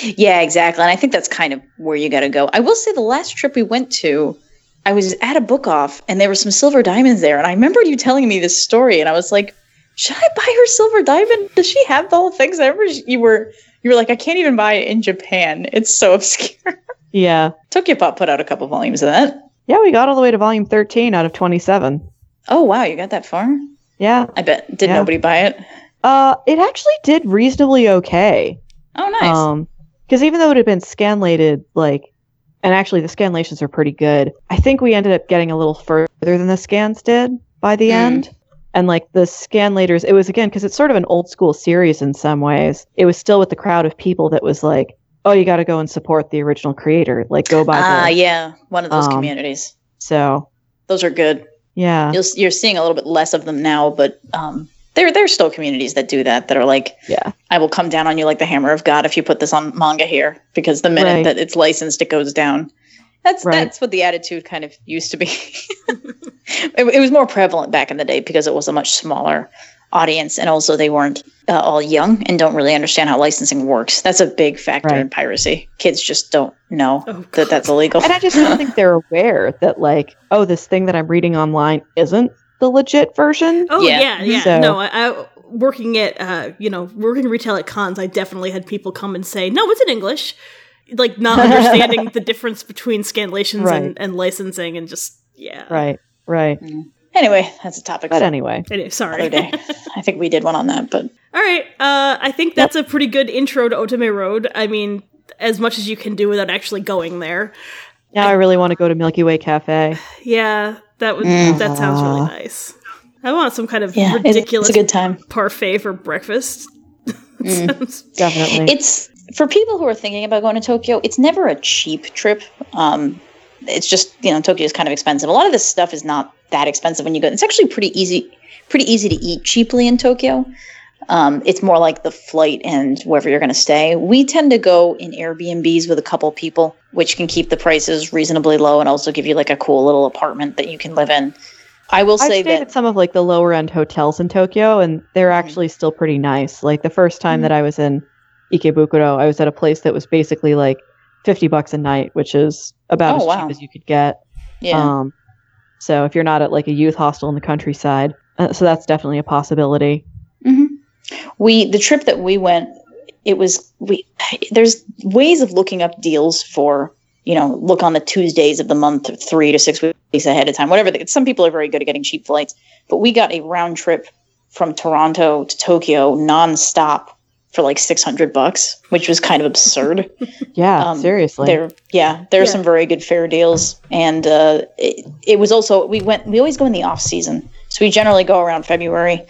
S3: Yeah, exactly. And I think that's kind of where you got to go. I will say the last trip we went to, I was at a book off and there were some silver diamonds there. And I remember you telling me this story, and I was like, should I buy her silver diamond? Does she have the whole thing? 'Cause I remember you were you were like, I can't even buy it in Japan. It's so obscure.
S2: Yeah.
S3: Tokyopop put out a couple volumes of that.
S2: Yeah, we got all the way to volume 13 out of 27.
S3: Oh wow, you got that far?
S2: Yeah.
S3: I bet. Did
S2: Yeah.
S3: nobody buy it?
S2: Uh, it actually did reasonably okay.
S3: Oh nice.
S2: Um, because even though it had been scanlated, like, and actually the scanlations are pretty good, I think we ended up getting a little further than the scans did by the
S3: Mm.
S2: end. And like the scanlators, it was again, because it's sort of an old school series in some ways, it was still with the crowd of people that was like, oh, you got to go and support the original creator. Like, go by
S3: Ah,
S2: the.
S3: yeah, one of those
S2: um,
S3: communities.
S2: So,
S3: Those are good.
S2: yeah.
S3: You'll, you're seeing a little bit less of them now, but um, there there's still communities that do that. That are like,
S2: Yeah.
S3: I will come down on you like the hammer of God if you put this on manga here, because the minute
S2: Right.
S3: that it's licensed, it goes down. That's
S2: Right.
S3: that's what the attitude kind of used to be. it, it was more prevalent back in the day because it was a much smaller audience, and also they weren't uh, all young and don't really understand how licensing works. That's a big factor
S2: Right.
S3: in piracy. Kids just don't know
S1: Oh,
S3: that that's illegal.
S2: And I just don't think they're aware that, like, oh, this thing that I'm reading online isn't the legit version.
S1: Oh
S3: Yeah.
S1: yeah, yeah.
S2: So-
S1: No, I, I working at uh, you know, working retail at cons, I definitely had people come and say, "No, it's in English." Like not understanding the difference between scanlations
S2: Right.
S1: and, and licensing and just yeah.
S2: Right, right.
S3: Anyway, that's a topic
S2: But
S3: for
S2: anyway,
S1: Anyway, sorry.
S3: another day. I think we did one on that, but
S1: All right. Uh, I think that's a pretty good intro to Otome Road. I mean, as much as you can do without actually going there.
S2: now I really want to go to Milky Way Cafe.
S1: Yeah, that would
S3: Mm.
S1: that sounds really nice. I want some kind of
S3: yeah,
S1: ridiculous
S3: it's a good time.
S1: parfait for breakfast.
S3: Mm.
S1: Sounds-
S2: Definitely.
S3: It's for people who are thinking about going to Tokyo. It's never a cheap trip. Um, it's just you know Tokyo is kind of expensive. A lot of this stuff is not that expensive when you go. It's actually pretty easy, pretty easy to eat cheaply in Tokyo. Um, it's more like the flight and wherever you're going to stay. We tend to go in Airbnbs with a couple people, which can keep the prices reasonably low and also give you like a cool little apartment that you can live in. I will
S2: I've
S3: say
S2: stayed
S3: that
S2: at some of like the lower end hotels in Tokyo, and they're
S3: Mhm.
S2: actually still pretty nice. Like the first time
S3: Mhm.
S2: that I was in Ikebukuro, I was at a place that was basically like fifty bucks a night, which is about
S3: Oh,
S2: as
S3: wow.
S2: cheap as you could get.
S3: yeah.
S2: Um, so if you're not at like a youth hostel in the countryside, uh, so that's definitely a possibility.
S3: We the trip that we went, it was we. There's ways of looking up deals for you know look on the Tuesdays of the month, three to six weeks ahead of time. Whatever. The, some people are very good at getting cheap flights, but we got a round trip from Toronto to Tokyo nonstop for like six hundred bucks, which was kind of absurd.
S2: Yeah,
S3: Um,
S2: seriously.
S3: There, yeah, there are
S1: Yeah.
S3: some very good fair deals, and uh, it, it was also we went. We always go in the off season, so we generally go around February.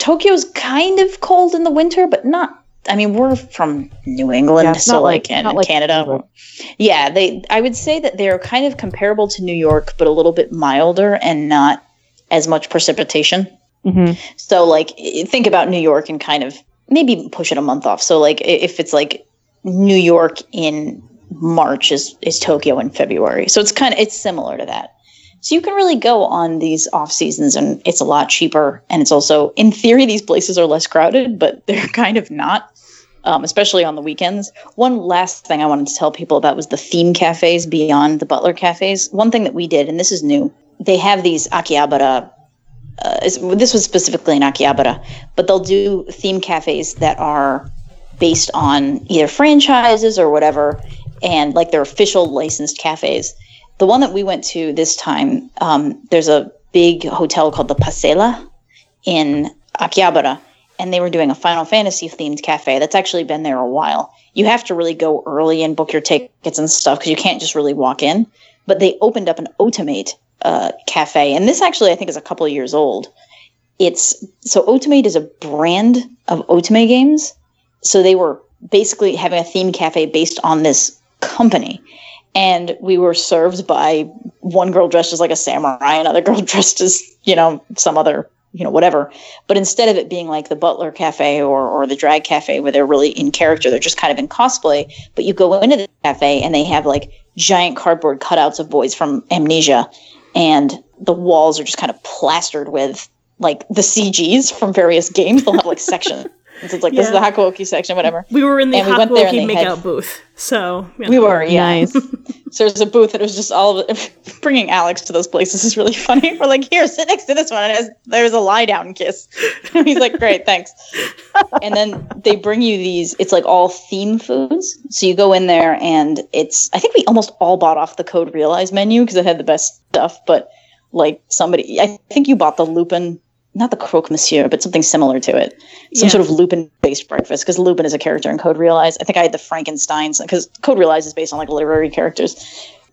S3: Tokyo's kind of cold in the winter, but not. I mean, we're from New England,
S2: Yeah,
S3: so like,
S2: like- not like
S3: Canada.
S2: England.
S3: Yeah, they. I would say that they're kind of comparable to New York, but a little bit milder and not as much precipitation.
S2: hmm
S3: So like think about New York and kind of maybe push it a month off. So like if it's like New York in March is is Tokyo in February. So it's kind of it's similar to that. So you can really go on these off seasons and it's a lot cheaper and it's also in theory these places are less crowded, but they're kind of not. Um, especially on the weekends. One last thing I wanted to tell people about was the theme cafes beyond the Butler cafes. One thing that we did, and this is new, they have these Akihabara uh, this was specifically in Akihabara, but they'll do theme cafes that are based on either franchises or whatever, and like they're official licensed cafes. The one that we went to this time, um, there's a big hotel called the Pasela in Akihabara, and they were doing a Final Fantasy themed cafe that's actually been there a while. You have to really go early and book your tickets and stuff because you can't just really walk in. But they opened up an Otomate uh, cafe, and this actually I think is a couple of years old. It's so Otomate is a brand of Otome games. So they were basically having a theme cafe based on this company, and we were served by one girl dressed as like a samurai, another girl dressed as you know some other you know whatever. But instead of it being like the Butler Cafe or or the Drag Cafe where they're really in character, they're just kind of in cosplay. But you go into the cafe and they have like giant cardboard cutouts of boys from Amnesia, and the walls are just kind of plastered with like the CGs from various games. They'll have like sections it's like this is the
S1: Yeah.
S3: Hakuoki section, whatever.
S1: We were in the
S3: And we went there and
S1: Hakuoki makeout
S3: had-
S1: booth, so you
S3: We were, yeah.
S2: Nice.
S3: So there's a booth that was just all of it. Bringing Alex to those places is really funny. We're like, here, sit next to this one. And it there's a lie down kiss. He's like, great, thanks. and then they bring you these, it's like all theme foods. So you go in there and it's, I think we almost all bought off the Code Realize menu because it had the best stuff. But like somebody, I think you bought the Lupin, not the Croque Monsieur, but something similar to it. Some
S1: Yeah.
S3: sort of Lupin based breakfast because Lupin is a character in Code Realize. I think I had the Frankensteins because Code Realize is based on like literary characters.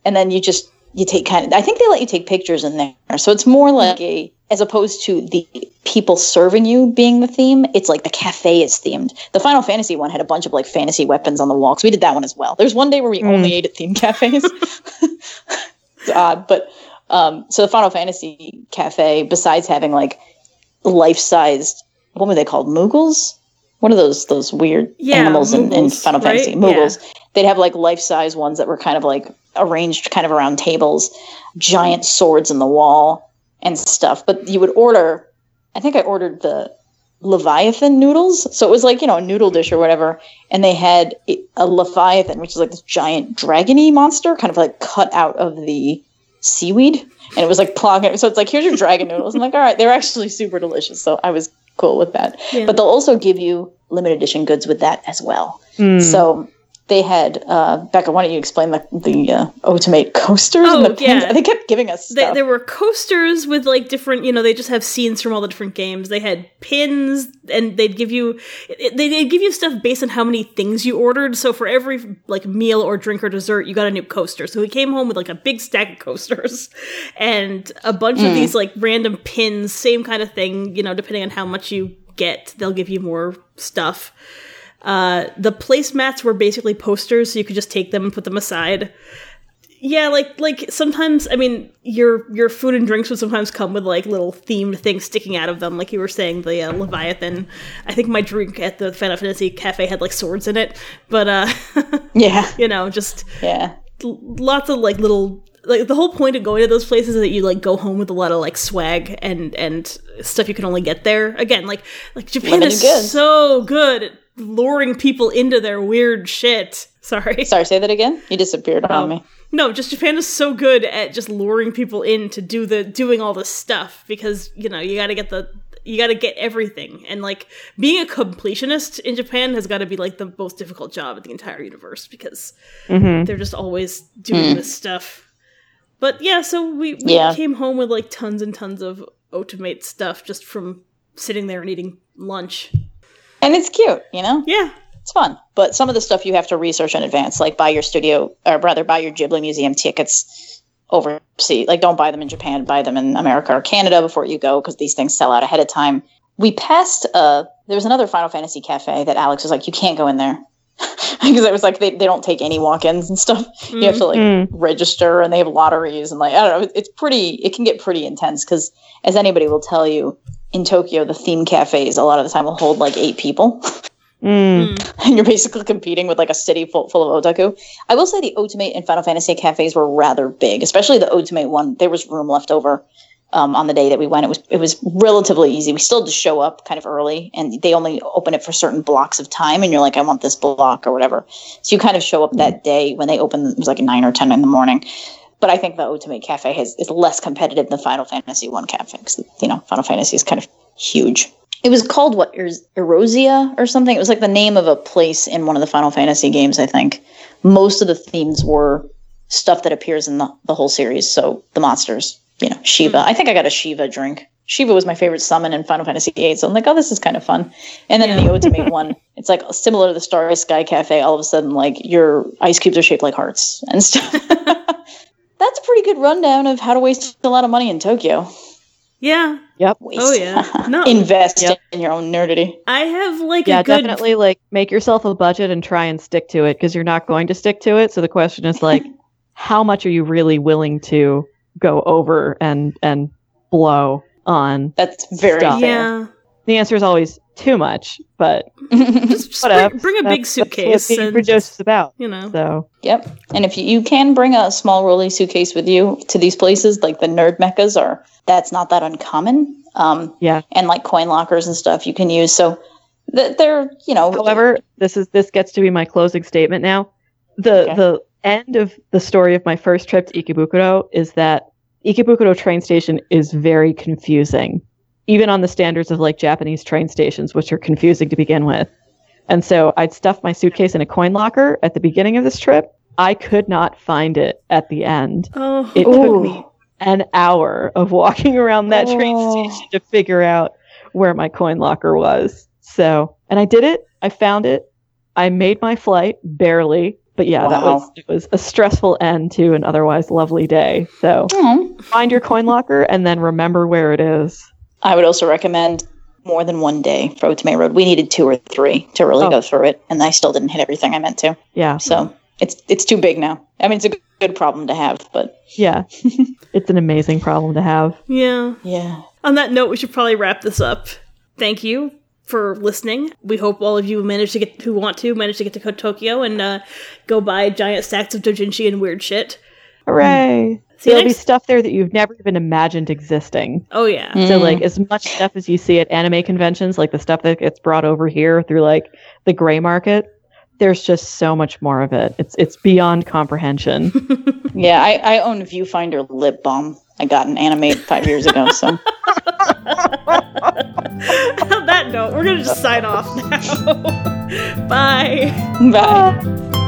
S3: And then you just, you take kind of, I think they let you take pictures in there. So it's more like a, as opposed to the people serving you being the theme, it's like the cafe is themed. The Final Fantasy one had a bunch of like fantasy weapons on the wall. 'cause we did that one as well. There's one day where we only ate at theme cafes. it's odd, but um, so the Final Fantasy cafe, besides having like life-sized, what were they called? Moogles? One of those those weird
S1: Yeah,
S3: animals in, in
S1: Moogles,
S3: Final
S1: right?
S3: Fantasy?
S1: Yeah.
S3: They'd have like life-size ones that were kind of like arranged kind of around tables, giant swords in the wall and stuff. But you would order. I think I ordered the Leviathan noodles. So it was like, you know, a noodle dish or whatever. And they had a- a Leviathan, which is like this giant dragony monster, kind of like cut out of the seaweed. And it was like plugging. So it's like, here's your dragon noodles. I'm like, all right, they're actually super delicious. So I was cool with that.
S1: Yeah.
S3: But they'll also give you limited edition goods with that as well.
S2: Mm.
S3: So they had, uh, Becca, why don't you explain the, the uh, Otomate coasters
S1: Oh,
S3: and the pins?
S1: yeah.
S3: They kept giving us
S1: They,
S3: stuff.
S1: there were coasters with like different, you know, they just have scenes from all the different games. They had pins, and they'd give you, they, they'd give you stuff based on how many things you ordered. So for every like meal or drink or dessert, you got a new coaster. So we came home with like a big stack of coasters and a bunch of these like random pins, same kind of thing. You know, depending on how much you get, they'll give you more stuff. Uh, the placemats were basically posters, so you could just take them and put them aside. Yeah, like like sometimes I mean your your food and drinks would sometimes come with like little themed things sticking out of them, like you were saying the uh, Leviathan. I think my drink at the Final Fantasy Cafe had like swords in it, but uh,
S3: yeah.
S1: you know, just
S3: Yeah.
S1: l- lots of like little like the whole point of going to those places is that you like go home with a lot of like swag and and stuff you can only get there. Again, like like Japan
S3: Limited
S1: is
S3: goods.
S1: so good at luring people into their weird shit. Sorry.
S3: Sorry, say that again. You disappeared
S1: Oh.
S3: on me.
S1: No, just Japan is so good at just luring people in to do the doing all this stuff because you know you got to get the you got to get everything and like being a completionist in Japan has got to be like the most difficult job in the entire universe because
S2: Mhm.
S1: they're just always doing this stuff. But yeah, so we, we
S3: Yeah.
S1: came home with like tons and tons of Otomate stuff just from sitting there and eating lunch.
S3: And it's cute, you know?
S1: Yeah,
S3: It's fun. But some of the stuff you have to research in advance, like buy your studio, or rather, buy your Ghibli Museum tickets overseas. Like, don't buy them in Japan, buy them in America or Canada before you go, because these things sell out ahead of time. We passed, uh, there was another Final Fantasy cafe that Alex was like, you can't go in there. Because it was like they, they don't take any walk ins and stuff. You have to like
S2: Mm.
S3: register and they have lotteries and like, I don't know, it's pretty, it can get pretty intense because as anybody will tell you, in Tokyo, the theme cafes a lot of the time will hold like eight people.
S2: Mm.
S3: and you're basically competing with like a city full, full of otaku. I will say the Otomate and Final Fantasy cafes were rather big, especially the Otomate one. There was room left over um, on the day that we went. It was it was relatively easy. We still had to show up kind of early, and they only open it for certain blocks of time. And you're like, I want this block or whatever. So you kind of show up that day when they open. It was like nine or ten in the morning. But I think the Otomate Cafe has, is less competitive than Final Fantasy One Cafe because you know Final Fantasy is kind of huge. It was called what Eros- Eorzea or something. It was like the name of a place in one of the Final Fantasy games. I think most of the themes were stuff that appears in the, the whole series. So the monsters, you know, Shiva. Mm. I think I got a Shiva drink. Shiva was my favorite summon in Final Fantasy VIII. So I'm like, oh, this is kind of fun. And then in the Otomate one, it's like similar to the Starry Sky Cafe. All of a sudden, like your ice cubes are shaped like hearts and stuff. That's a pretty good rundown of how to waste a lot of money in Tokyo.
S1: yeah.
S2: Yep.
S3: Waste.
S1: Oh yeah. No,
S3: Invest
S2: Yep.
S3: in your own nerdity.
S1: I have like
S2: Yeah,
S1: a good
S2: definitely like make yourself a budget and try and stick to it because you're not going to stick to it. So the question is like, how much are you really willing to go over and and blow on?
S3: That's very
S2: Stuff.
S3: fair.
S1: yeah.
S2: The answer is always too much, but
S1: Just bring, bring a big suitcase
S2: That's what being
S1: and
S2: for Joseph's about.
S1: you know.
S2: So
S3: Yep. And if you, you can bring a small rolly suitcase with you to these places, like the nerd meccas are, that's not that uncommon. Um,
S2: Yeah.
S3: And like coin lockers and stuff you can use. So Th- They're, you know,
S2: However, this is this gets to be my closing statement now. The
S3: Okay.
S2: the end of the story of my first trip to Ikebukuro is that Ikebukuro train station is very confusing, even on the standards of like Japanese train stations, which are confusing to begin with. And so I'd stuffed my suitcase in a coin locker at the beginning of this trip. I could not find it at the end.
S1: Oh,
S2: It took
S3: Ooh.
S2: me an hour of walking around that train
S3: Oh.
S2: station to figure out where my coin locker was. So, and I did it. I found it. I made my flight barely, but yeah, that was it was a stressful end to an otherwise lovely day. So,
S3: Oh.
S2: find your coin locker and then remember where it is.
S3: I would also recommend more than one day for Otome Road. We needed two or three to really
S2: Oh.
S3: go through it, and I still didn't hit everything I meant to.
S2: Yeah,
S3: So it's it's too big now. I mean, it's a good- good problem to have, but
S2: yeah, it's an amazing problem to have.
S1: yeah.
S3: yeah.
S1: On that note, we should probably wrap this up. Thank you for listening. We hope all of you manage to get who want to manage to get to Ko- Tokyo and uh, go buy giant stacks of dojinshi and weird shit.
S2: Hooray!
S1: See
S2: There'll be stuff there that you've never even imagined existing.
S1: Oh yeah.
S2: So
S3: Mm.
S2: like as much stuff as you see at anime conventions, like the stuff that gets brought over here through like the gray market, there's just so much more of it. It's it's beyond comprehension.
S3: Yeah, I, I own Viewfinder lip balm. I got an anime five years ago, so
S1: On that note, we're gonna just sign off now. Bye.
S3: bye.